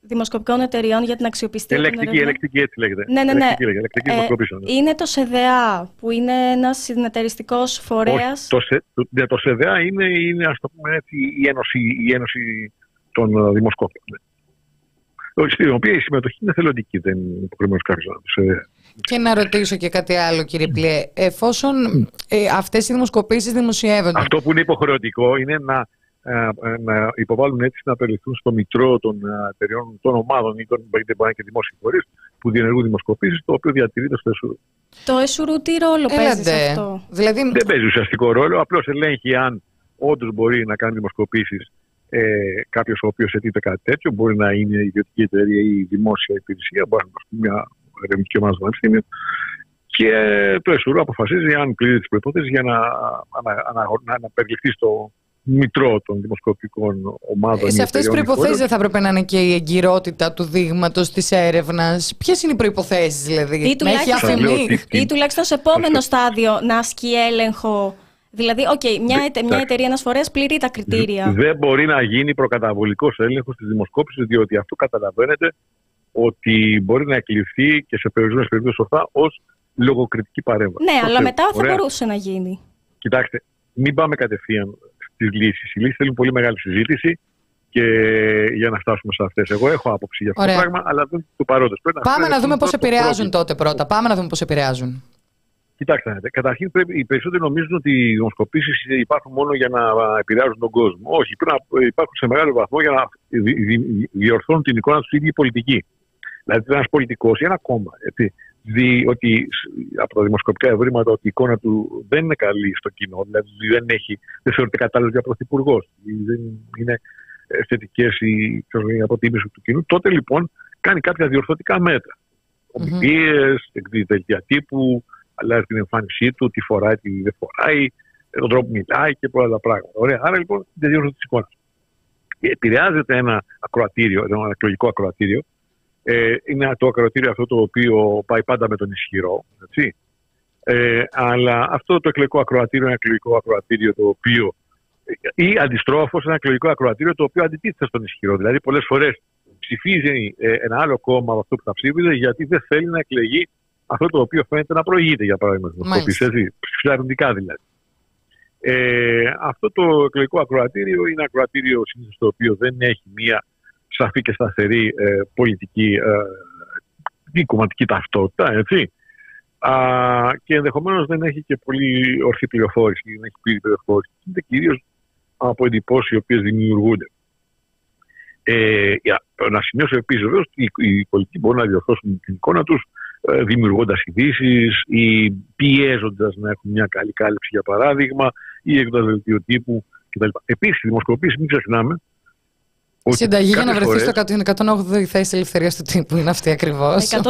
δημοσκοπικών εταιριών για την αξιοπιστία ελεκτική, των Ελεκτική, έτσι λέγεται. Ναι, ναι, ναι. Ελεκτική, ελεκτική ε, είναι το ΣΕΔΕΑ, που είναι ένας συνεταιριστικός φορέας. Το, το, ναι, το ΣΕΔΕΑ είναι, είναι ας το πούμε έτσι, η, ένωση, η ένωση των ε, δημοσκόπων. Ναι. Στην οποία η συμμετοχή είναι θελοντική, δεν είναι υποχρεωμένος κάποιος να Και να ρωτήσω και κάτι άλλο, κύριε Πλέ. Εφόσον ε, αυτές οι δημοσκοπήσεις δημοσιεύονται. Αυτό που είναι υποχρεωτικό είναι να ε, ε, να υποβάλουν έτσι να περιληφθούν στο μητρό των ε, εταιριών, των ομάδων ή των μπορεί και δημόσιων φορείς που διενεργούν δημοσκοπήσεις, το οποίο διατηρείται στο ΕΣΟΥ. Το ΕΣΟΥ τι ρόλο παίζει σε αυτό; Δηλαδή... Δεν παίζει ουσιαστικό ρόλο, απλώς ελέγχει αν όντως μπορεί να κάνει δημοσκοπήσεις ε, κάποιος ο οποίος αιτείται κάτι τέτοιο. Μπορεί να είναι ιδιωτική εταιρεία ή δημόσια υπηρεσία, μπορεί να είναι μια ερευνητική ομάδα στο πανεπιστήμιο. Και το ΕΣΟΥ αποφασίζει αν πληρεί τις προποθέσει για να, να, να, να, να περιληφθεί στο μητρό των δημοσκοπικών ομάδων. Σε αυτές τις προποθέσει δεν θα έπρεπε να είναι και η εγκυρότητα του δείγματος της έρευνας. Ποιες είναι οι προποθέσει, δηλαδή, ή τουλάχιστον, ή τουλάχιστον σε επόμενο στάδιο να ασκεί έλεγχο. Δηλαδή, okay, μια, ετε, μια εταιρεία ένας φορέας πληρεί τα κριτήρια. Δεν μπορεί να γίνει προκαταβολικός έλεγχος της δημοσκόπησης, διότι αυτό καταλαβαίνετε ότι μπορεί να εκλειφθεί και σε περιορισμένες περιπτώσεις ορθά ως λογοκριτική παρέμβαση. Ναι, αλλά μετά θα μπορούσε να γίνει. Κοιτάξτε, μην πάμε κατευθείαν στι λύσεις. Οι λύσεις θέλουν πολύ μεγάλη συζήτηση και για να φτάσουμε σε αυτές. Εγώ έχω άποψη για αυτό το πράγμα, αλλά δεν του παρόντο. Πάμε να δούμε πώς επηρεάζουν τότε πρώτα. Πάμε να δούμε πώς επηρεάζουν. Κοιτάξτε, καταρχήν πρέπει, οι περισσότεροι νομίζουν ότι οι δημοσκοπήσεις υπάρχουν μόνο για να επηρεάζουν τον κόσμο. Όχι, πρέπει να υπάρχουν σε μεγάλο βαθμό για να διορθώνουν την εικόνα τους ίδιοι πολιτικοί. Δηλαδή, ένας πολιτικός ή ένα κόμμα έτσι, δει ότι από τα δημοσκοπικά ευρήματα ότι η εικόνα του δεν είναι καλή στο κοινό, δηλαδή δεν, έχει, δεν θεωρείται κατάλληλος για πρωθυπουργός, δεν είναι θετικέ οι αποτίμησης του κοινού, τότε λοιπόν κάνει κάποια διορθωτικά μέτρα. Ομιλίες, εκδίδει δελτία τύπου, αλλάζει την εμφάνισή του, τι φοράει, τι δεν φοράει, τον τρόπο που μιλάει και πολλά άλλα πράγματα. Ωραία. Άρα λοιπόν δεν διορθωτική τη εικόνα. Επηρεάζεται ένα ακροατήριο, ένα εκλογικό ακροατήριο, ε, είναι το ακροτήριο αυτό το οποίο πάει πάντα με τον ισχυρό. Έτσι. Ε, αλλά αυτό το εκλογικό ακροατήριο είναι ένα εκλογικό ακροατήριο το οποίο ή αντιστρόφως ένα εκλογικό ακροατήριο το οποίο αντιτίθεται στον ισχυρό. Δηλαδή πολλές φορές ψηφίζει ε, ένα άλλο κόμμα από αυτό που θα ψήφιζε γιατί δεν θέλει να εκλεγεί αυτό το οποίο φαίνεται να προηγείται για παράδειγμα. Ψηφίζει αρνητικά δηλαδή. Ε, αυτό το εκλογικό ακροατήριο είναι ένα ακροατήριο συνήθως το οποίο δεν έχει μία σαφή και σταθερή ε, πολιτική ε, κομματική ταυτότητα, έτσι. Α, και ενδεχομένως δεν έχει και πολύ ορθή πληροφόρηση, δεν έχει πλήρη πληροφόρηση. Είναι κυρίως από εντυπώσεις οι οποίες δημιουργούνται. Ε, να σημειώσω επίσης βεβαίως ότι οι πολιτικοί μπορούν να διορθώσουν την εικόνα τους ε, δημιουργώντας ειδήσεις ή πιέζοντας να έχουν μια καλή κάλυψη, για παράδειγμα, ή έχοντα δελτίο τύπου κτλ. Επίσης, οι δημοσκοπήσει, μην ξεχνάμε, Συνταγή για να βρεθείς στο 108η θέση ελευθερίας του τύπου είναι αυτή ακριβώς. 107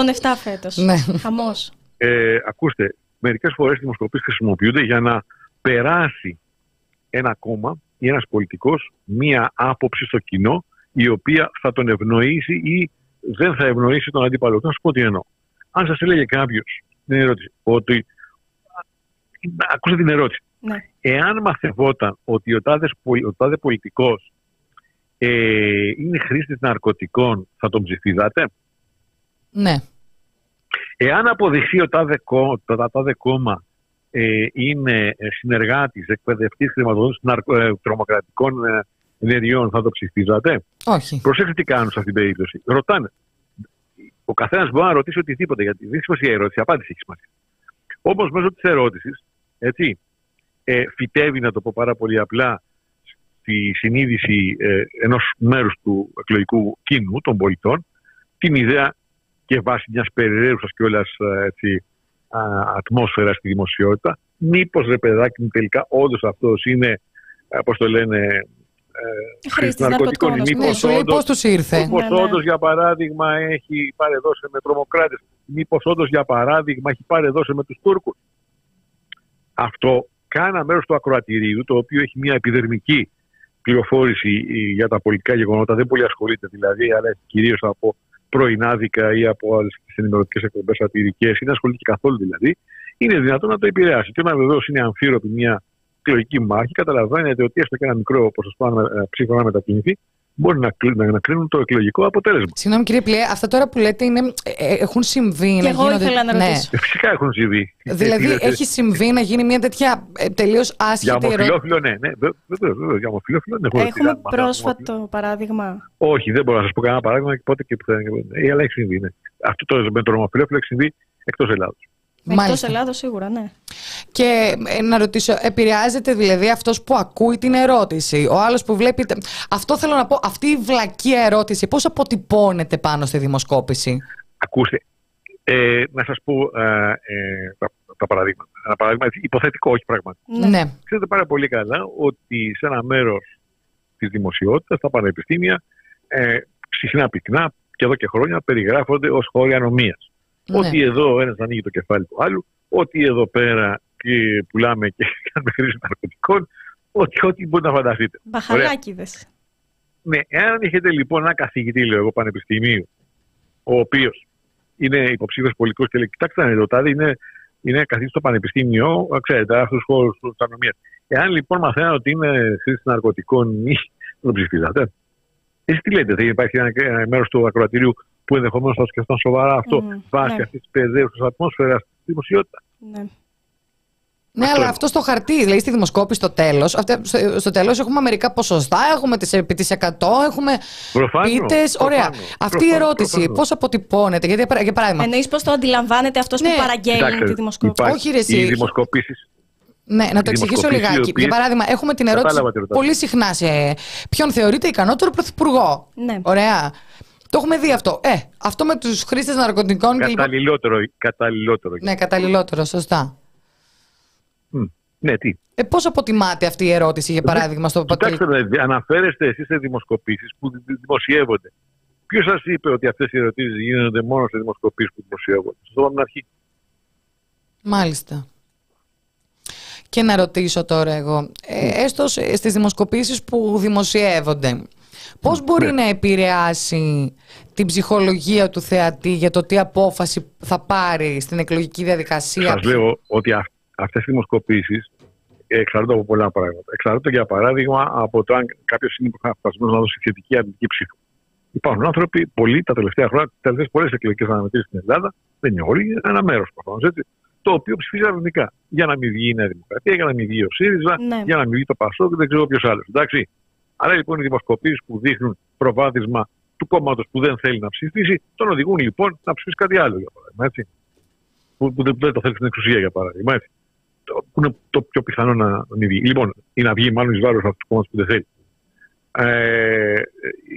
φέτος. Ναι. Χαμός. Ε, ακούστε, μερικές φορές οι δημοσκοπήσεις χρησιμοποιούνται για να περάσει ένα κόμμα ή ένας πολιτικός μία άποψη στο κοινό η οποία θα τον ευνοήσει ή δεν θα ευνοήσει τον αντίπαλο. Να σου πω τι εννοώ. Αν σας έλεγε κάποιος την ερώτηση ότι. Ακούστε την ερώτηση. Ναι. Εάν μαθευόταν ότι ο τάδες, ο τάδε πολιτικός ε, είναι χρήστης ναρκωτικών, θα τον ψηφίζατε; Ναι. Εάν αποδειχθεί ότι το τάδε κόμμα ε, είναι συνεργάτης, εκπαιδευτής χρηματοδότησης ε, τρομοκρατικών ε, ενεργειών, θα το ψηφίζατε; Όχι. Προσέξτε τι κάνουν σε αυτήν την περίπτωση. Ρωτάνε. Ο καθένας μπορεί να ρωτήσει οτιδήποτε, γιατί δεν έχει σημασία η ερώτηση, η απάντηση έχει σημασία. Όμως μέσω της ερώτησης, έτσι, ε, φυτεύει, να το πω πάρα πολύ απλά, τη συνείδηση ε, ενός μέρους του εκλογικού κοινού, των πολιτών, την ιδέα και βάσει μιας περιραίουσας και όλας έτσι, ατμόσφαιρας στη δημοσιότητα, μήπως ρε παιδάκι μου τελικά όντως αυτός είναι, πώς το λένε, ε, χρήστης ναρκωτικών. Μήπως ναι, όντως, τους ήρθε. Μήπως ναι, ναι. για παράδειγμα έχει παρεδώσει με τρομοκράτες. Μήπως όντως για παράδειγμα έχει παρεδώσει με τους Τούρκους. Αυτό κάνα μέρος του ακροατηρίου το οποίο έχει μια επιδερμική πληροφόρηση για τα πολιτικά γεγονότα δεν πολύ ασχολείται δηλαδή, αλλά κυρίως από πρωινάδικα ή από άλλες ενημερωτικές εκπομπές σατυρικές, ή δεν ασχολείται καθόλου δηλαδή, είναι δυνατόν να το επηρεάσει. Και όταν βεβαίως είναι αμφίροπη μια εκλογική μάχη, καταλαβαίνετε ότι έστω και ένα μικρό ποσοστό ε, ψήφο να μετακινηθεί, μπορεί να, κρίνουν, να κρίνουν το εκλογικό αποτέλεσμα. Συγγνώμη κύριε Πλέ, αυτά τώρα που λέτε είναι, ε, ε, έχουν συμβεί. Και να εγώ γίνονται... ήθελα να ρωτήσω. Ναι. Φυσικά έχουν συμβεί. Δηλαδή έχει συμβεί να γίνει μια τέτοια ε, τελείως άσχετη ερώτηση. Για ομοφυλόφιλο, ναι. ναι Βεβαίως, για ομοφυλόφιλο ναι. Έχουμε πρόσφατο παράδειγμα. Όχι, δεν μπορώ να σας πω κανένα παράδειγμα και πότε και που θα. Αλλά έχει συμβεί. Ναι. Αυτό το με το ομοφυλόφιλο έχει συμβεί εκτός Ελλάδος. Εκτός Ελλάδος σίγουρα, ναι. Και ε, να ρωτήσω, επηρεάζεται δηλαδή αυτός που ακούει την ερώτηση. Ο άλλος που βλέπει. Αυτό θέλω να πω, αυτή η βλακή ερώτηση, πώς αποτυπώνεται πάνω στη δημοσκόπηση; Ακούστε, ε, να σας πω ε, ε, τα, τα, παραδείγματα. Ένα παράδειγμα υποθετικό, όχι πραγματικό. Ναι. ναι. Ξέρετε πάρα πολύ καλά ότι σε ένα μέρος της δημοσιότητας, στα πανεπιστήμια, ε, συχνά πυκνά και εδώ και χρόνια περιγράφονται ως χώροι ανομίας. Ναι. Ότι εδώ ένας ανοίγει το κεφάλι του άλλου, ότι εδώ πέρα και πουλάμε και κάνουμε χρήση ναρκωτικών, Ό,τι, ό,τι μπορείτε να φανταστείτε. Μπαχαλάκιδε. Ναι, εάν έχετε λοιπόν ένα καθηγητή, λέω εγώ, πανεπιστημίου, ο οποίος είναι υποψήφιος πολιτικός και λέει: Κοιτάξτε, το τάδε είναι, είναι καθηγητής στο πανεπιστήμιο, ξέρετε, αυτού του χώρου τη αστυνομία. Εάν λοιπόν μαθαίνω ότι είναι χρήση ναρκωτικών, μη τον ψηφίζατε. Εσείς τι λέτε, θα υπάρχει ένα, ένα μέρος του ακροατηρίου που ενδεχομένως θα σκεφτούν σοβαρά αυτό mm, βάσει ναι. αυτής της παιδεύουσα ατμόσφαιρας στη δημοσιότητας. Ναι. Ναι, αλλά αυτό στο χαρτί, δηλαδή στη δημοσκόπηση στο τέλος. Στο τέλος έχουμε μερικά ποσοστά, έχουμε τις επί τη 100, έχουμε πίτες. Ωραία. Αυτή η ερώτηση πώς αποτυπώνεται, γιατί για παράδειγμα. Εννοείς πώς το αντιλαμβάνεται αυτός ναι. που παραγγέλνει τη δημοσκόπηση; Όχι, ρε, Οι δημοσκοπήσεις ναι, να το εξηγήσω λιγάκι. Για παράδειγμα, έχουμε την ερώτηση πολύ συχνά σε ποιον θεωρείται ικανότερο πρωθυπουργό. Ναι. Ωραία. Το έχουμε δει αυτό. Ε, αυτό με τους χρήστες ναρκωτικών. Καταλληλότερο. καταλληλότερο. Ναι, καταλληλότερο, σωστά. Ναι, τι. Ε, Πώς αποτιμάται αυτή η ερώτηση, για παράδειγμα, στο Κοιτάξτε, δηλαδή, αναφέρεστε εσείς σε δημοσκοπήσεις που δημοσιεύονται. Ποιος σας είπε ότι αυτές οι ερωτήσεις γίνονται μόνο σε δημοσκοπήσεις που δημοσιεύονται; Σας το είπαμε αρχή. Μάλιστα. Και να ρωτήσω τώρα εγώ, ε, έστω στις δημοσκοπήσεις που δημοσιεύονται, πώς μπορεί ναι. να επηρεάσει την ψυχολογία του θεατή για το τι απόφαση θα πάρει στην εκλογική διαδικασία; Σας λέω ότι αυτές οι δημοσκοπήσεις εξαρτώνται από πολλά πράγματα. Εξαρτώνται για παράδειγμα από το αν κάποιος είναι αποφασισμένος να δώσει θετική ή αρνητική ψήφο. Υπάρχουν άνθρωποι, πολλοί τα τελευταία χρόνια, τις τελευταίες πολλές εκλογικές αναμετρήσεις στην Ελλάδα, δεν είναι όλοι, είναι ένα μέρος προφανώς το οποίο ψηφίζει αρνητικά. Για να μην βγει η Νέα Δημοκρατία, για να μην βγει ο ΣΥΡΙΖΑ, ναι. για να μην βγει το ΠΑΣΟ και δεν ξέρω ποιος άλλος. Εντάξει. Άρα λοιπόν οι δημοσκοπήσεις που δείχνουν προβάδισμα του κόμματος που δεν θέλει να ψηφίσει, τον οδηγούν λοιπόν να ψηφίσει κάτι άλλο για παράδειγμα. Έτσι. Που, που, δεν το θέλει στην εξουσία για παράδειγμα. Έτσι. Το, που είναι το πιο πιθανό να, να μην βγει. Λοιπόν, ή να βγει μάλλον εις βάρος αυτού του κόμματος που δεν θέλει. Ε,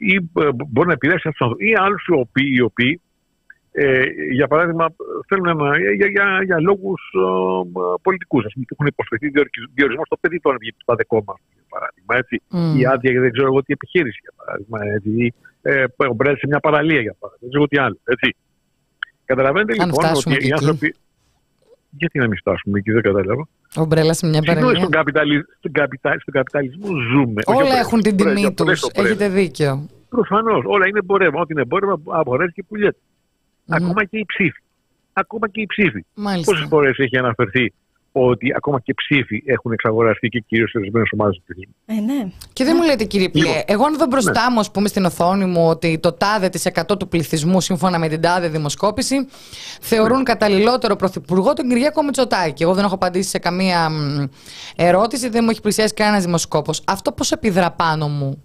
ή ε, μπορεί να επηρεάσει αυτούς τους ανθρώπους. Ή άλλους οι οποίοι, οι οποίοι ε, για παράδειγμα, θέλουν ένα, για, για, για λόγους ε, πολιτικούς, ας πούμε, που έχουν υποσχεθεί διορισμό στο παιδί των Αυγητικού κόμμα, για παράδειγμα. Έτσι. Mm. Η άδεια για δεν ξέρω εγώ τι επιχείρηση, για παράδειγμα. Έτσι. Ε, ο σε μια παραλία, για παράδειγμα. Δεν ξέρω τι άλλο. Έτσι. Καταλαβαίνετε Αν λοιπόν ότι οι άνθρωποι. Γιατί να μην φτάσουμε εκεί, δεν κατάλαβα. Ομπρέλα σε μια παραλία. Στον, καπιταλι... στον, καπιτα... στον καπιταλισμό ζούμε. Όλα έχουν την τιμή τους. Έχετε δίκιο. Προφανώς. Όλα είναι εμπορεύμα. Ό,τι είναι εμπόρευμα απορρέει και πουλιέται. Ακόμα και οι ψήφοι. Ακόμα και οι ψήφοι. Πόσες φορές έχει αναφερθεί ότι ακόμα και ψήφοι έχουν εξαγοραστεί και κυρίως σε ορισμένες ομάδες του πληθυσμού. Ε, ναι. Και δεν μου λέτε, κύριε Πλέ, λοιπόν, εγώ αν δω μπροστά ναι. μου, ας πούμε, στην οθόνη μου, ότι το τάδε της 100 του πληθυσμού, σύμφωνα με την τάδε δημοσκόπηση, θεωρούν ναι. καταλληλότερο πρωθυπουργό τον Κυριάκο Μητσοτάκη. Εγώ δεν έχω απαντήσει σε καμία ερώτηση, δεν μου έχει πλησιάσει κανένας δημοσκόπος. Αυτό πώς επιδρά πάνω μου;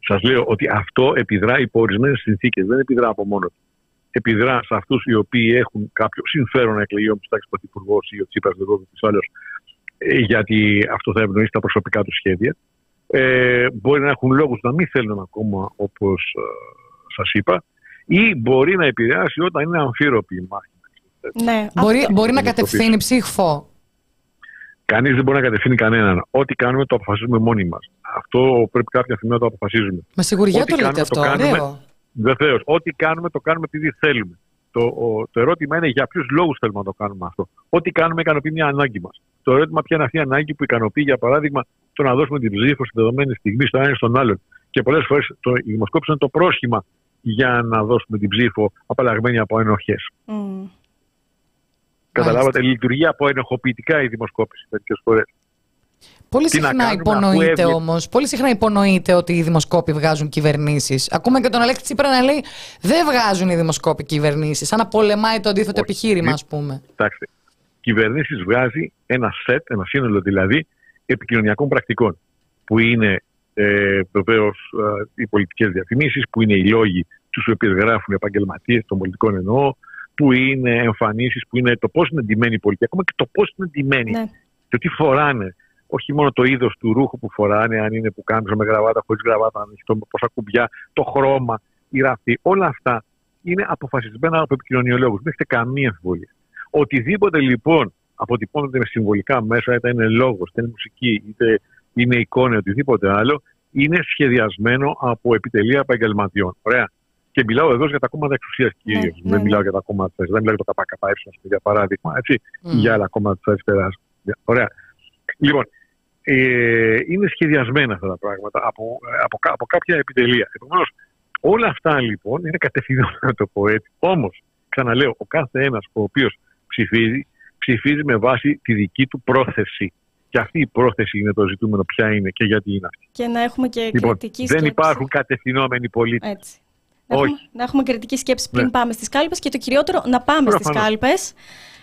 Σας λέω ότι αυτό επιδρά υπό ορισμένες συνθήκες, δεν επιδρά από μόνο του επιδρά σε αυτούς οι οποίοι έχουν κάποιο συμφέρον να εκλεγεί ο Μητσοτάκη Πρωθυπουργός ή ο Τσίπρας δεν κάποιο άλλος, ε, γιατί αυτό θα ευνοήσει τα προσωπικά του σχέδια. Ε, μπορεί να έχουν λόγους να μην θέλουν ακόμα, όπως ε, σας είπα, ή μπορεί να επηρεάσει όταν είναι αμφίροπη η μάχη. Ναι, μπορεί, μπορεί να κατευθύνει ψήφο. Κανείς δεν μπορεί να κατευθύνει κανέναν. Ό,τι κάνουμε το αποφασίζουμε μόνοι μας. Αυτό πρέπει κάποια στιγμή να το αποφασίζουμε. Με σιγουριά το λέτε αυτό. Κάνουμε, Βεβαίως. Ό,τι κάνουμε, το κάνουμε επειδή θέλουμε. Το, ο, το ερώτημα είναι για ποιους λόγους θέλουμε να το κάνουμε αυτό. Ό,τι κάνουμε ικανοποιεί μια ανάγκη μας. Το ερώτημα ποια είναι αυτή η ανάγκη που ικανοποιεί, για παράδειγμα, το να δώσουμε την ψήφο στη δεδομένη στιγμή στον ένα ή στον άλλον. Και πολλές φορές η δημοσκόπηση είναι το πρόσχημα για να δώσουμε την ψήφο απαλλαγμένη από ενοχές. Mm. Καταλάβατε, λειτουργεί από ενοχοποιητικά η δημοσκόπηση μερικές φορές. Πολύ συχνά υπονοείται όμως. Πολύ συχνά υπονοείται ότι οι δημοσκόποι βγάζουν κυβερνήσεις. Ακούμε και τον Αλέξη Τσίπρα να λέει δεν βγάζουν οι δημοσκόποι κυβερνήσεις. Σαν να πολεμάει το αντίθετο επιχείρημα, ας πούμε. Κοιτάξτε. Κυβερνήσεις βγάζει ένα σετ, ένα σύνολο δηλαδή επικοινωνιακών πρακτικών. Που είναι ε, βεβαίως ε, οι πολιτικές διαφημίσεις, που είναι οι λόγοι τους οποίους γράφουν οι επαγγελματίες των πολιτικών εννοώ, που είναι εμφανίσεις, που είναι το πώς είναι ντυμένοι οι πολιτικοί, ακόμα και το πώς είναι ντυμένοι ναι. και τι φοράνε όχι μόνο το είδος του ρούχου που φοράνε, αν είναι που κάνουν με γραβάτα, χωρίς γραβάτα, αν έχει το, πόσα κουμπιά, το χρώμα, η ραφή, όλα αυτά είναι αποφασισμένα από επικοινωνιολόγους. Δεν έχετε καμία αμφιβολία. Οτιδήποτε λοιπόν αποτυπώνεται με συμβολικά μέσα, είτε είναι λόγος, είτε είναι μουσική, είτε είναι εικόνα, οτιδήποτε άλλο, είναι σχεδιασμένο από επιτελεία επαγγελματιών. Ωραία. Και μιλάω εδώ για τα κόμματα εξουσίας κυρίως. Ναι, δεν ναι, μιλάω ναι. για τα κόμματα της δεν μιλάω για το ΚΚΕ, για παράδειγμα, έτσι, mm. για άλλα κόμματα της αριστεράς. Ωραία. Λοιπόν, ε, είναι σχεδιασμένα αυτά τα πράγματα από, από, από κάποια επιτελεία. Επομένως, όλα αυτά λοιπόν είναι κατευθυνόμενα να το πω έτσι. Όμως, ξαναλέω, ο κάθε ένας ο οποίος ψηφίζει, ψηφίζει με βάση τη δική του πρόθεση. Και αυτή η πρόθεση είναι το ζητούμενο, ποια είναι και γιατί είναι αυτή. Και να έχουμε και Λοιπόν, κριτική δεν σκέψη. υπάρχουν κατευθυνόμενοι πολίτες. Έτσι. Να Όχι. έχουμε, να έχουμε κριτική σκέψη πριν Ναι. πάμε στις κάλπες και το κυριότερο να πάμε στις Προφανώς.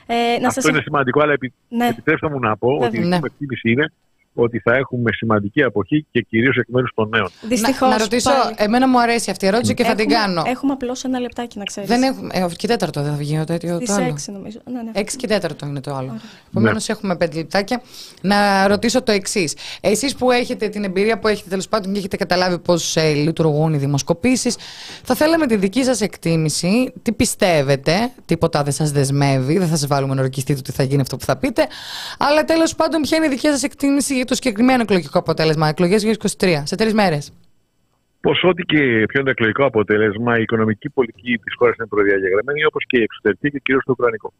Κάλπες. Ε, να Αυτό σας... είναι σημαντικό, αλλά επι... Ναι. επιτρέψτε μου να πω ότι η Βέβαια. δική μου εκτίμηση είναι ότι θα έχουμε σημαντική αποχή και κυρίως εκ μέρους των νέων. Δυστυχώς, να, να ρωτήσω, πάλι. εμένα μου αρέσει αυτή η ερώτηση και θα την Έχουμε- κάνω. Έχουμε απλώς ένα λεπτάκι να ξέρεις. Δεν έχουμε. Ε, και τέταρτο δεν θα βγει το, το, Στις το άλλο. 6 νομίζω. Ναι, ναι. 6 και τέταρτο είναι το άλλο. Επομένως, έχουμε πέντε λεπτάκια. Να ρωτήσω το εξής. Εσείς που έχετε την εμπειρία που έχετε τέλος πάντων και έχετε καταλάβει πώς ε, λειτουργούν οι δημοσκοπήσεις, θα θέλαμε τη δική σας εκτίμηση. Τι πιστεύετε, τίποτα δεν σας δεσμεύει, δεν θα σας βάλουμε να ορκιστείτε ότι θα γίνει αυτό που θα πείτε. Αλλά τέλος πάντων, ποια είναι η δική σας εκτίμηση για το συγκεκριμένο εκλογικό αποτέλεσμα, εκλογές 2023, σε τρεις μέρες. Πω ό,τι και ποιο είναι το εκλογικό αποτέλεσμα, η οικονομική πολιτική της χώρας είναι προδιαγεγραμμένη, όπως και η εξωτερική και κυρίως το ουκρανικό.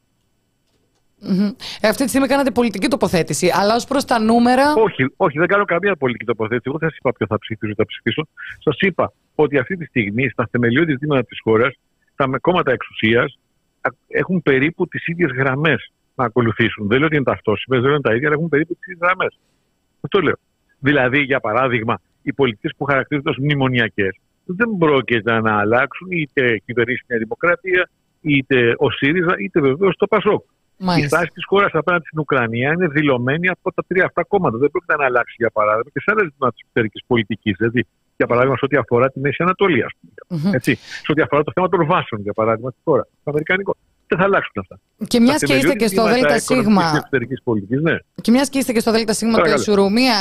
Ε, αυτή τη στιγμή κάνατε πολιτική τοποθέτηση, αλλά ως προς τα νούμερα. Όχι, όχι, δεν κάνω καμία πολιτική τοποθέτηση. Εγώ δεν σας είπα ποιο θα ψηφίσω, θα ψηφίσω. Σας είπα ότι αυτή τη στιγμή στα θεμελιώδη ζητήματα της χώρας, τα με- κόμματα εξουσίας έχουν περίπου τις ίδιες γραμμές να ακολουθήσουν. Δεν λέω ότι είναι ταυτόσιμες, δεν λέω ότι είναι τα ίδια, αλλά έχουν περίπου τις ίδιες γραμμές. Αυτό λέω. Δηλαδή, για παράδειγμα, οι πολιτικές που χαρακτηρίζονται ως μνημονιακές δεν πρόκειται να αλλάξουν είτε κυβερνήσεις Νέα Δημοκρατία, είτε ο ΣΥΡΙΖΑ, είτε βεβαίως το ΠΑΣΟΚ. Η Μάλιστα. στάση της χώρας απέναντι στην Ουκρανία είναι δηλωμένη από τα τρία αυτά κόμματα. Δεν πρόκειται να αλλάξει, για παράδειγμα, και σε άλλα ζητήματα τη εξωτερικής πολιτικής. Δηλαδή, για παράδειγμα, σε ό,τι αφορά τη Μέση Ανατολή, ας πούμε. Μμμ. Έτσι. Σε ό,τι αφορά το θέμα των βάσεων, για παράδειγμα, στη χώρα. Το Αμερικανικό. Δεν θα αλλάξουν αυτά. Και μιας Τα και είστε θεμελιώδη και στο ζητήματα ΔΣ. οικονομικής και εξωτερικής πολιτικής, ναι. Και μιας και είστε και στο ΔΣ του Παρακαλώ. Ισουρού, μία.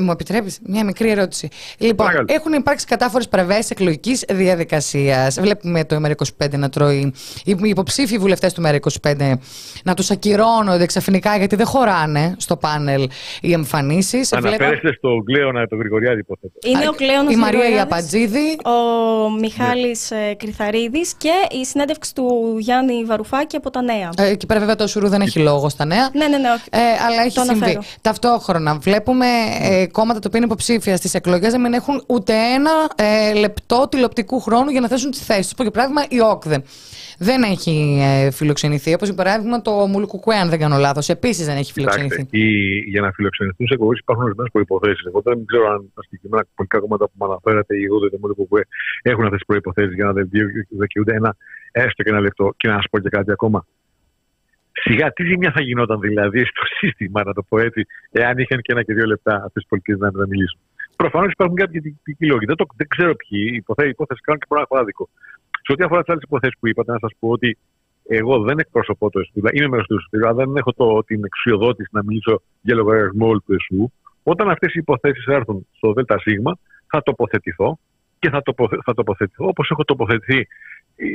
Μου επιτρέπεις, μια μικρή ερώτηση. Λοιπόν, Παρακαλώ. έχουν υπάρξει κατάφορες παρεμβάσεις εκλογικής διαδικασίας. Βλέπουμε το ΜΕΡΑ25 να τρώει. Οι υποψήφοι βουλευτές του ΜΕΡΑ25 να τους ακυρώνονται ξαφνικά γιατί δεν χωράνε στο πάνελ οι εμφανίσεις. Αναφέρεστε στο Γκλέωνα τον Γρηγοριάδη, υποθέτω. Είναι ο Κλέονος Η Μαρία Γρηγοριάδης, Ιαπατζίδη. ο Μιχάλης ε, Κρυθαρίδης και η συνέντευξη του Γιάννη Βαρουφάκη από τα Νέα. Ε, εκεί πέρα βέβαια το Ισουρού δεν έχει λόγο στα νέα. Ναι, ναι, ναι. όχι. Ε, αλλά έχει Το συμβεί. αναφέρω. Ταυτόχρονα βλέπουμε ε, κόμματα τα οποία είναι υποψήφια στις εκλογές να μην έχουν ούτε ένα ε, λεπτό τηλεοπτικού χρόνου για να θέσουν τις θέσεις τους. Για παράδειγμα, η ΟΚΔΕ δεν έχει ε, φιλοξενηθεί. Όπως για παράδειγμα το Μουλουκουκουέ, αν δεν κάνω λάθος. Επίσης δεν έχει φιλοξενηθεί. Κοιτάξτε, η- για να φιλοξενηθούν σε εκπομπέ υπάρχουν ορισμένες προποθέσει. Εγώ δεν ξέρω αν τα συγκεκριμένα πολιτικά κόμματα που μου αναφέρατε, οι εγώ δεν μου που έχουν αυτές τις προποθέσει για να δεν δικαιούνται ένα έστω και ένα λεπτό. Και να σας πω και κάτι ακόμα. Σιγά, τι ζημιά θα γινόταν δηλαδή στο σύστημα, να το πω έτσι, εάν είχαν και ένα και δύο λεπτά αυτές τις πολιτικές να, να μιλήσουν. Προφανώς υπάρχουν κάποιοι τυπικοί λόγοι. Δεν, το, δεν ξέρω ποιοι. Η υποθέση, η υπόθεση κάνουν και μπορεί να έχω άδικο. Σε ό,τι αφορά τις άλλες υποθέσεις που είπατε, να σας πω ότι εγώ δεν εκπροσωπώ το ΕΣΟΥ, είμαι μέρο του ΕΣΟΥ, αλλά δεν έχω το, την εξουσιοδότηση να μιλήσω για λογαριασμό όλου του ΕΣΟΥ. Όταν αυτές οι υποθέσεις έρθουν στο ΔΣ, θα τοποθετηθώ και θα, τοποθε, θα τοποθετηθώ όπως έχω τοποθετηθεί ε,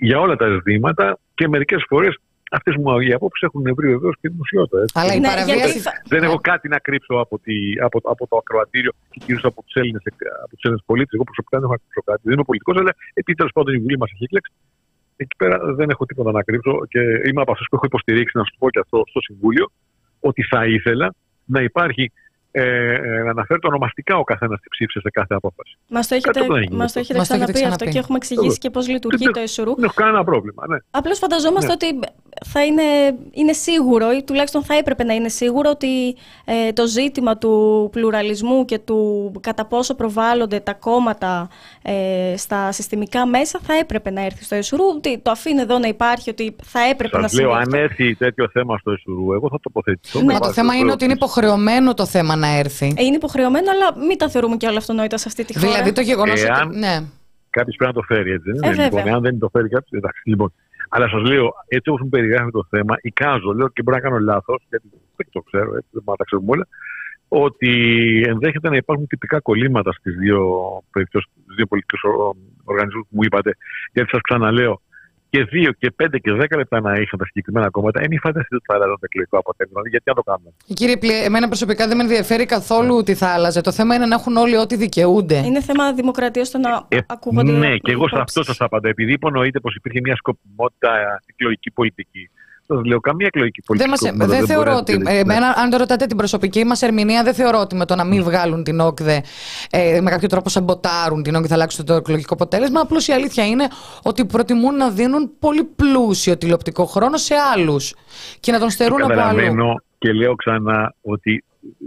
για όλα τα ζητήματα και μερικές φορές αυτές μου οι απόψεις έχουν βρει βεβαίως και δημοσιότητα. έτσι. Αλλά η Ναι, παραβίαση. γιατί θα- Δεν έχω κάτι να κρύψω από, τη, από, από το ακροατήριο και κυρίως από τους Έλληνες πολίτες. Εγώ προσωπικά δεν έχω να κρύψω κάτι. Δεν είμαι πολιτικός, αλλά επειδή τέλος πάντων η Βουλή μας έχει εκλέξει, εκεί πέρα δεν έχω τίποτα να κρύψω και είμαι από αυτούς που έχω υποστηρίξει, να σου το πω και αυτό στο Συμβούλιο, ότι θα ήθελα να υπάρχει. Ε, ε, να αναφέρει το ονομαστικά ο καθένας τι ψήφισε σε κάθε απόφαση. Μας το έχετε, Κάτι που δεν έχει μας το γίνει. έχετε Μας το έχετε ξαναπεί αυτό ξαναπεί. και έχουμε εξηγήσει και πώς λειτουργεί Δεν- το ΕΣΟΡΟΥ. Δεν έχω κανένα πρόβλημα. Ναι. Απλώς φανταζόμαστε ότι θα είναι, είναι σίγουρο, ή τουλάχιστον θα έπρεπε να είναι σίγουρο, ότι ε, το ζήτημα του πλουραλισμού και του κατά πόσο προβάλλονται τα κόμματα ε, στα συστημικά μέσα θα έπρεπε να έρθει στο ΕΣΟΡΟΥ. Ότι το αφήνει εδώ να υπάρχει, ότι θα έπρεπε να Σα λέω, συμβεί. αν αυτό. έρθει τέτοιο θέμα στο ΕΣΟΥΡΟΥ, εγώ θα τοποθετηθώ. Ναι, με Μα το βάση θέμα είναι ότι είναι πρόβλημα. υποχρεωμένο το θέμα να έρθει. Ε, Είναι υποχρεωμένο, αλλά μην τα θεωρούμε και όλα αυτονόητα σε αυτή τη χώρα. Δηλαδή το γεγονός Εάν- ότι. Ναι. Κάποιος πρέπει να το φέρει, έτσι. Δεν Ε, είναι, λοιπόν, βέβαια. εάν δεν το φέρει κάποιος, εντάξει. Λοιπόν. Αλλά σας λέω, έτσι όπως μου περιγράφει το θέμα, εικάζω, λέω και μπορεί να κάνω λάθος, γιατί δεν το ξέρω, έτσι, δεν μπορούμε να τα ξέρουμε όλα, ότι ενδέχεται να υπάρχουν τυπικά κολλήματα στις δύο περιπτώσεις, στους δύο πολιτικούς οργανισμούς που μου είπατε. Γιατί σας ξαναλέω, και δύο και πέντε και δέκα λεπτά να είχαν τα συγκεκριμένα κόμματα, είναι η φαντασία ότι θα αλλάζουν το εκλογικό αποτέλεσμα. Γιατί να το κάνουμε; Κύριε Πλε, εμένα προσωπικά δεν με ενδιαφέρει καθόλου τι θα άλλαζε. Το θέμα είναι να έχουν όλοι ό,τι δικαιούνται. Είναι θέμα δημοκρατίας το να Ε, ακούγονται. ναι, και εγώ σε αυτό υπόψεις. σας απαντώ. Επειδή υπονοείται πως υπήρχε μια σκοπιμότητα στην εκλογική πολιτική Σα λέω, καμία εκλογική πολιτική. Δεν, μας, δεν, θεωρώ ότι. Ε, αν το ρωτάτε την προσωπική μας ερμηνεία, δεν θεωρώ ότι με το να μην βγάλουν την ΟΚΔΕ ε, με κάποιο τρόπο σαμποτάρουν την ΟΚΔΕ θα αλλάξουν το εκλογικό αποτέλεσμα. Απλώς η αλήθεια είναι ότι προτιμούν να δίνουν πολύ πλούσιο τηλεοπτικό χρόνο σε άλλους και να τον στερούν από αλλού. Και λέω ξανά ότι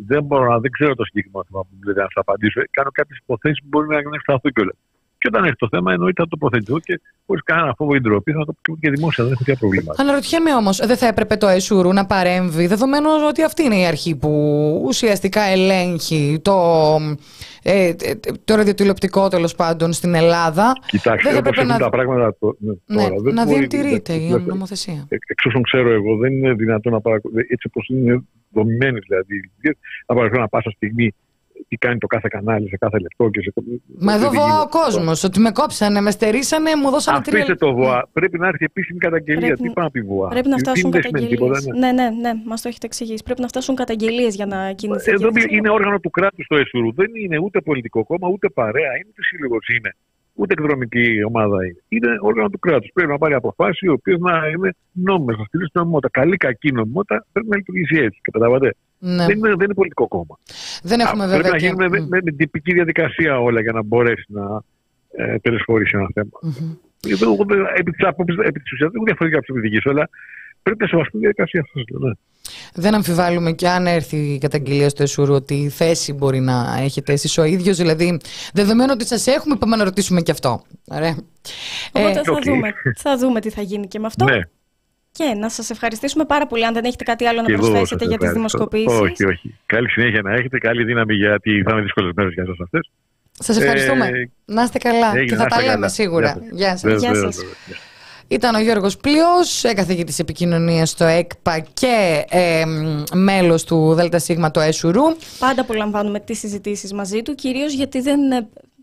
δεν μπορώ να δεν ξέρω το συγκεκριμένο θέμα που μου λέτε να σας απαντήσω. Κάνω κάποιες υποθέσεις που μπορεί να ευσταθούν κιόλας. Και όταν έχει το θέμα, εννοείται θα τοποθετηθώ και χωρίς κανένα φόβο ή ντροπή θα το πω και δημόσια. Δεν έχω τέτοια προβλήματα. Αναρωτιέμαι όμως, δεν θα έπρεπε το ΕΣΟΥΡΟΥ να παρέμβει, δεδομένου ότι αυτή είναι η αρχή που ουσιαστικά ελέγχει το, ε, ε το ραδιοτηλεοπτικό τέλος πάντων στην Ελλάδα. Κοιτάξτε, δεν θα να... τα πράγματα το, ναι, τώρα, ναι, να διατηρείται η νομοθεσία. Εξ όσων ξέρω εγώ, δεν είναι δυνατόν να παρακολουθεί έτσι όπως είναι δομημένε δηλαδή. Να παρακολουθεί πάσα στιγμή τι κάνει το κάθε κανάλι σε κάθε λεπτό. Και σε... Μα εδώ βοά ο κόσμος. Ότι με κόψανε, με στερήσανε, μου δώσανε τρία Αφήστε το βοά. Πρέπει να έρθει επίσημη καταγγελία. Πρέπει... Τι πάει να πει βοά. Πρέπει να φτάσουν καταγγελίες. Ναι, ναι, ναι, μας το έχετε εξηγήσει. Πρέπει να φτάσουν καταγγελίες για να κινηθεί. Εδώ είναι όργανο του κράτους το ΕΣΟΥΡΟΥ. Δεν είναι ούτε πολιτικό κόμμα, ούτε παρέα, είναι ούτε σύλλογος είναι. Ούτε εκδρομική ομάδα είναι. Είναι όργανο του κράτους. Πρέπει να πάρει αποφάσεις οι οποίες να είναι νόμιμες, να στείλει νομιμότητα. Καλή, κακή νομιμότητα πρέπει να λειτουργήσει έτσι. Καταλαβαίνετε. Ναι. Δεν, είναι, δεν είναι πολιτικό κόμμα. Δεν έχουμε βέβαια. Πρέπει να γίνουν με, με, με, τυπική διαδικασία όλα για να μπορέσει να ε, τελεσφορήσει ένα θέμα. Mm-hmm. Επί της ουσίας δεν έχω διαφορετικά από τη δική σου, αλλά πρέπει να σεβαστούν τη διαδικασία αυτή. Ναι. Δεν αμφιβάλλουμε και αν έρθει η καταγγελία στο ΕΣΟΥΡΟ ότι η θέση μπορεί να έχετε εσείς ο ίδιος. Δηλαδή, δεδομένου ότι σας έχουμε, πάμε να ρωτήσουμε και αυτό. Ωραία. Οπότε ε, θα, okay. δούμε, θα δούμε τι θα γίνει και με αυτό. Ναι. Και να σας ευχαριστήσουμε πάρα πολύ. Αν δεν έχετε κάτι άλλο να προσθέσετε για τις δημοσκοπήσεις. Όχι, όχι. Καλή συνέχεια να έχετε. Καλή δύναμη γιατί θα είναι δύσκολες μέρες για εσάς αυτές. Σας ευχαριστούμε. Ε, να είστε καλά. και θα τα λέμε σίγουρα. Γεια σας. Γεια σας. Ήταν ο Γιώργος Πλειός, καθηγητής επικοινωνίας στο ΕΚΠΑ και ε, μέλος του ΔΣ το ΕΣΟΥΡΟΥ. Πάντα απολαμβάνουμε τις συζητήσεις μαζί του, κυρίως γιατί δεν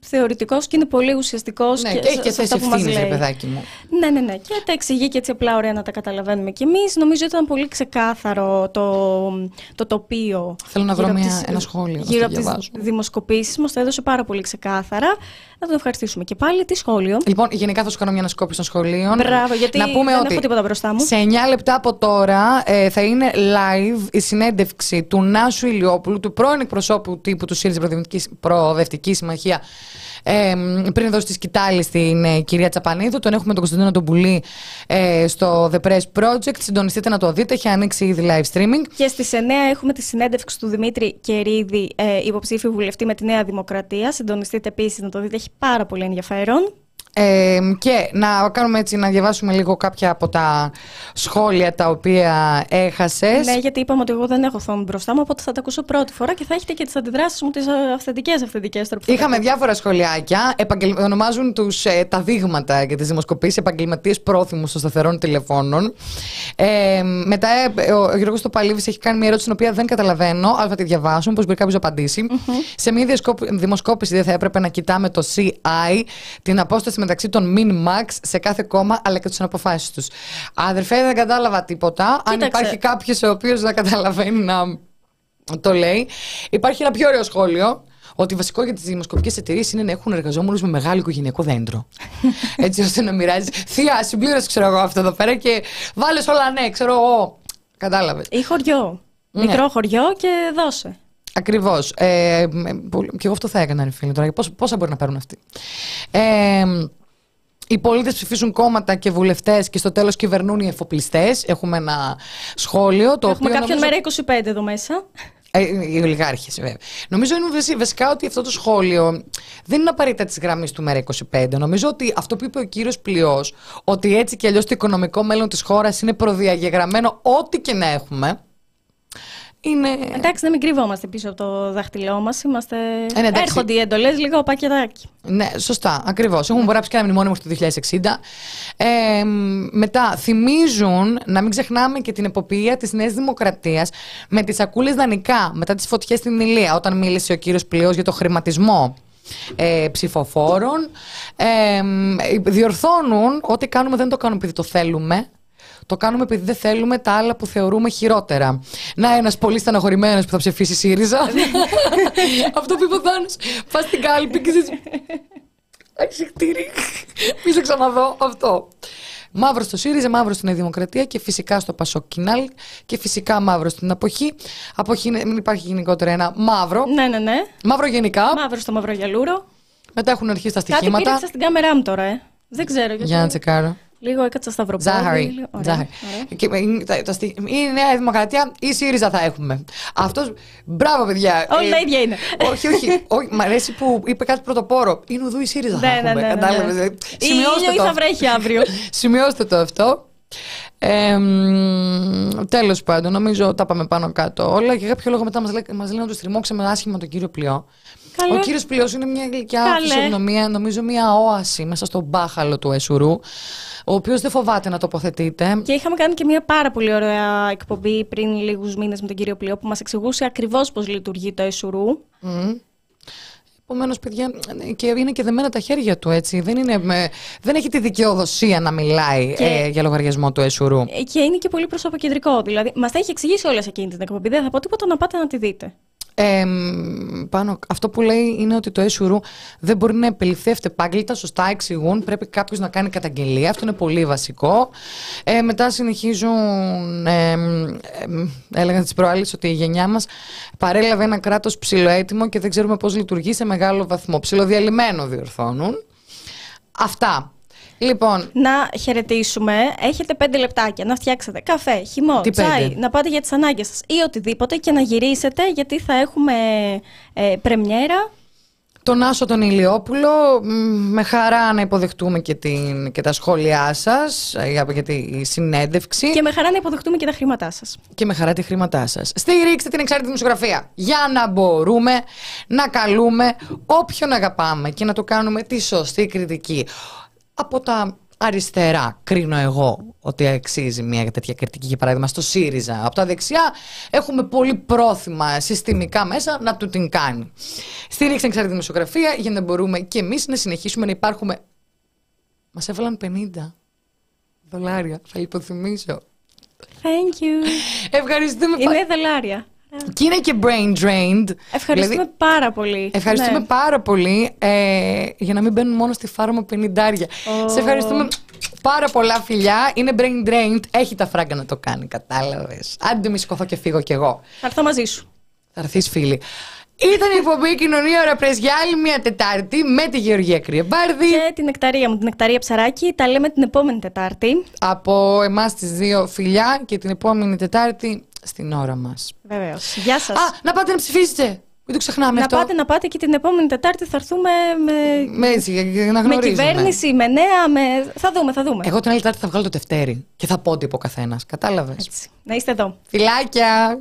θεωρητικός και είναι πολύ ουσιαστικός. Ναι, και, και έχει και θέση ευθύνης, παιδάκι μου. Ναι, ναι, ναι. Και τα εξηγεί και έτσι απλά ωραία να τα καταλαβαίνουμε κι εμείς. Νομίζω ότι ήταν πολύ ξεκάθαρο το, το τοπίο. Θέλω να βρω μια, ένα σχόλιο. Γύρω από τις δημοσκοπήσεις μας το έδωσε πάρα πολύ ξεκάθαρα. Να τον ευχαριστήσουμε και πάλι. Τι σχόλιο. Λοιπόν, γενικά θα σου κάνω μια ανασκόπηση των σχολείων. Μπράβο, γιατί να πούμε δεν ότι έχω τίποτα μπροστά μου. Σε 9 λεπτά από τώρα ε, θα είναι live η συνέντευξη του Νάσου Ηλιόπουλου, του πρώην εκπροσώπου τύπου του ΣΥΡΙΖΑ Προοδευτικής Συμμαχία ε, πριν δώσει τη σκητάλη στην ε, κυρία Τσαπανίδου, τον έχουμε τον Κωνσταντίνο τον Πουλή ε, στο The Press Project. Συντονιστείτε να το δείτε, έχει ανοίξει ήδη live streaming. Και στις 9 έχουμε τη συνέντευξη του Δημήτρη Κερίδη, ε, υποψήφιου βουλευτή με τη Νέα Δημοκρατία. Συντονιστείτε επίσης να το δείτε, έχει πάρα πολύ ενδιαφέρον και να κάνουμε έτσι να διαβάσουμε λίγο κάποια από τα σχόλια τα οποία έχασες. Ναι, γιατί είπαμε ότι εγώ δεν έχω θόμη μπροστά μου, οπότε θα τα ακούσω πρώτη φορά και θα έχετε και τις αντιδράσεις μου, τις αυθεντικές αυθεντικές Είχαμε διάφορα σχολιάκια. Επαγγελ... Ονομάζουν τους, ε, τα δείγματα για τις δημοσκοπήσεις επαγγελματίες πρόθυμους των σταθερών τηλεφώνων. Ε, μετά ε, ο Γιώργος Τοπαλίβη έχει κάνει μια ερώτηση την οποία δεν καταλαβαίνω, αλλά θα τη διαβάσω, πώ μπορεί κάποιος να απαντήσει. Σε μια δημοσκόπηση δεν θα έπρεπε να κοιτάμε το CI, την απόσταση μεταξύ των min-max σε κάθε κόμμα αλλά και τις αποφάσεις τους. Αδερφέ, δεν κατάλαβα τίποτα. Αν υπάρχει κάποιος ο οποίος να καταλαβαίνει να το λέει. Υπάρχει ένα πιο ωραίο σχόλιο. Ότι βασικό για τις δημοσκοπικές εταιρείες είναι να έχουν εργαζόμενους με μεγάλο οικογενειακό δέντρο. Έτσι ώστε να μοιράζει. Θεία, συμπλήρωση ξέρω εγώ αυτό εδώ πέρα και βάλες όλα ναι, ξέρω εγώ. Κατάλαβες. Ή χωριό. Ναι. Μικρό χωριό και δώσε. Ακριβώς. Ε, και εγώ αυτό θα έκανα, φίλε. Τώρα, πόσα μπορεί να πάρουν αυτοί. Ε, οι πολίτες ψηφίζουν κόμματα και βουλευτές και στο τέλος κυβερνούν οι εφοπλιστές. Έχουμε ένα σχόλιο. Το Έχουμε κάποιον νομίζω... μέρα 25 εδώ μέσα. Ε, οι ολιγάρχες, βέβαια. Νομίζω είναι βασικά ότι αυτό το σχόλιο δεν είναι απαραίτητα της γραμμής του Μέρα 25. Νομίζω ότι αυτό που είπε ο κύριος Πλειός, ότι έτσι κι αλλιώς το οικονομικό μέλλον της χώρας είναι προδιαγεγραμμένο, ό,τι και να έχουμε. Είναι... Εντάξει, δεν μην κρυβόμαστε πίσω από το δάχτυλό μας. Είμαστε... Ε, Έρχονται οι εντολές λίγο πακετάκι. Ναι, σωστά, ακριβώς. Έχουμε υπογράψει και ένα μνημόνιο μέχρι το 2060. Ε, μετά, θυμίζουν να μην ξεχνάμε και την εποπτεία της Νέας Δημοκρατίας με τις σακούλες δανεικά μετά τις φωτιές στην Ηλία, όταν μίλησε ο κύριος Πλειός για το χρηματισμό ε, ψηφοφόρων. Ε, διορθώνουν ότι κάνουμε δεν το κάνουμε επειδή το θέλουμε, το κάνουμε επειδή δεν θέλουμε τα άλλα που θεωρούμε χειρότερα. Να ένας πολύ στεναχωρημένος που θα ψηφίσει ΣΥΡΙΖΑ. Αυτό που είπε ο Θάνος. Πας στην κάλπη και ζεις... Αϊσυχτήρι. Μη σε ξαναδώ αυτό. Μαύρος στο ΣΥΡΙΖΑ, μαύρος στην Δημοκρατία και φυσικά στο Πασοκινάλ και φυσικά μαύρος στην Αποχή. Αποχή μην υπάρχει γενικότερα ένα μαύρο. Ναι, ναι, ναι. Μαύρο γενικά. Μαύρο στο μαυρογιαλούρο. Μετά έχουν αρχίσει τα στοιχήματα. Κάτι στην κάμερά μου τώρα, ε. Δεν ξέρω γιατί. Για να τσεκάρω. Λίγο έκατσα στα Ζάχαρη. Ζάχαρη. η Νέα Δημοκρατία ή ΣΥΡΙΖΑ θα έχουμε. Αυτό. Μπράβο, παιδιά. Όλα τα ίδια είναι. όχι, όχι, όχι. Μ' αρέσει που είπε κάτι πρωτοπόρο. Είναι ουδού η ΣΥΡΙΖΑ. Ναι, ναι, ναι. ναι. Ή ήλιο ή θα βρέχει αύριο. Σημειώστε το αυτό. Ε, Τέλος πάντων, νομίζω τα πάμε πάνω κάτω όλα. Για κάποιο λόγο μετά μας λένε, μας λένε να του τριμώξαμε άσχημα τον κύριο Πλειό. Καλό. Ο κύριος Πλειό είναι μια γλυκιά φυσιογνωμία, νομίζω μια όαση μέσα στον μπάχαλο του Εσουρού, ο οποίος δεν φοβάται να τοποθετείται. Και είχαμε κάνει και μια πάρα πολύ ωραία εκπομπή πριν λίγους μήνες με τον κύριο Πλειό που μας εξηγούσε ακριβώς πώς λειτουργεί το Εσουρού. Mm. Επομένως, παιδιά, και είναι και δεμένα τα χέρια του έτσι. Δεν, είναι με, δεν έχει τη δικαιοδοσία να μιλάει ε, για λογαριασμό του Εσουρού. Ε, και είναι και πολύ προσωποκεντρικό. Δηλαδή, μας τα έχει εξηγήσει όλα σε εκείνη την εκπομπή. Δεν θα πω τίποτα να πάτε να τη δείτε. Ε, πάνω, αυτό που λέει είναι ότι το έσουρου δεν μπορεί να επιληφθεί αυτεπάγγελτα, σωστά εξηγούν. Πρέπει κάποιος να κάνει καταγγελία. Αυτό είναι πολύ βασικό. Ε, μετά συνεχίζουν, ε, ε, έλεγαν τις προάλλες ότι η γενιά μας παρέλαβε ένα κράτος ψηλοέτοιμο και δεν ξέρουμε πώς λειτουργεί σε μεγάλο βαθμό. Ψιλοδιαλυμένο διορθώνουν. Αυτά. Λοιπόν. Να χαιρετήσουμε. Έχετε πέντε λεπτάκια να φτιάξετε καφέ, χυμό, Τι τσάι, να πάτε για τις ανάγκες σας ή οτιδήποτε και να γυρίσετε γιατί θα έχουμε ε, πρεμιέρα. Τον Άσο τον Ηλιόπουλο, με χαρά να υποδεχτούμε και, την, και τα σχόλιά σας ε, για, για τη συνέντευξη. Και με χαρά να υποδεχτούμε και τα χρήματά σας. Και με χαρά τη χρήματά σας. Στηρίξτε την εξάρτητη δημοσιογραφία για να μπορούμε να καλούμε όποιον αγαπάμε και να το κάνουμε τη σωστή κριτική από τα αριστερά κρίνω εγώ ότι αξίζει μια τέτοια κριτική για παράδειγμα στο ΣΥΡΙΖΑ. Από τα δεξιά έχουμε πολύ πρόθυμα συστημικά μέσα να του την κάνει. Στήριξε εξάρτητη δημοσιογραφία για να μπορούμε και εμείς να συνεχίσουμε να υπάρχουμε. Μας έβαλαν 50 δολάρια, θα υποθυμίσω. Thank you. Ευχαριστούμε Είναι πάρα... δολάρια. Και είναι και brain drained. Ευχαριστούμε δηλαδή, πάρα πολύ. Ευχαριστούμε ναι. πάρα πολύ ε, για να μην μπαίνουν μόνο στη φάρμα 50 Oh. Σε ευχαριστούμε πάρα πολλά φιλιά. Είναι brain drained. Έχει τα φράγκα να το κάνει, κατάλαβες. Άντε μη σηκωθώ και φύγω κι εγώ. Θα έρθω μαζί σου. Θα έρθεις φίλη. Ήταν η εκπομπή Κοινωνία Ωρα για άλλη μια Τετάρτη με τη Γεωργία Κρυεμπάρδη. Και την νεκταρία μου, την νεκταρία ψαράκι. Τα λέμε την επόμενη Τετάρτη. Από εμάς τις δύο φιλιά και την επόμενη Τετάρτη στην ώρα μας. Βεβαίως. Γεια σας. Α, να πάτε να ψηφίσετε. Μην το ξεχνάμε να αυτό. πάτε, να πάτε και την επόμενη Τετάρτη θα έρθουμε με. Με, έτσι, για να με κυβέρνηση, με νέα, με. Θα δούμε, θα δούμε. Εγώ την άλλη Τετάρτη θα βγάλω το Δευτέρι και θα πω ότι ο καθένας. Κατάλαβες; Να είστε εδώ. Φιλάκια.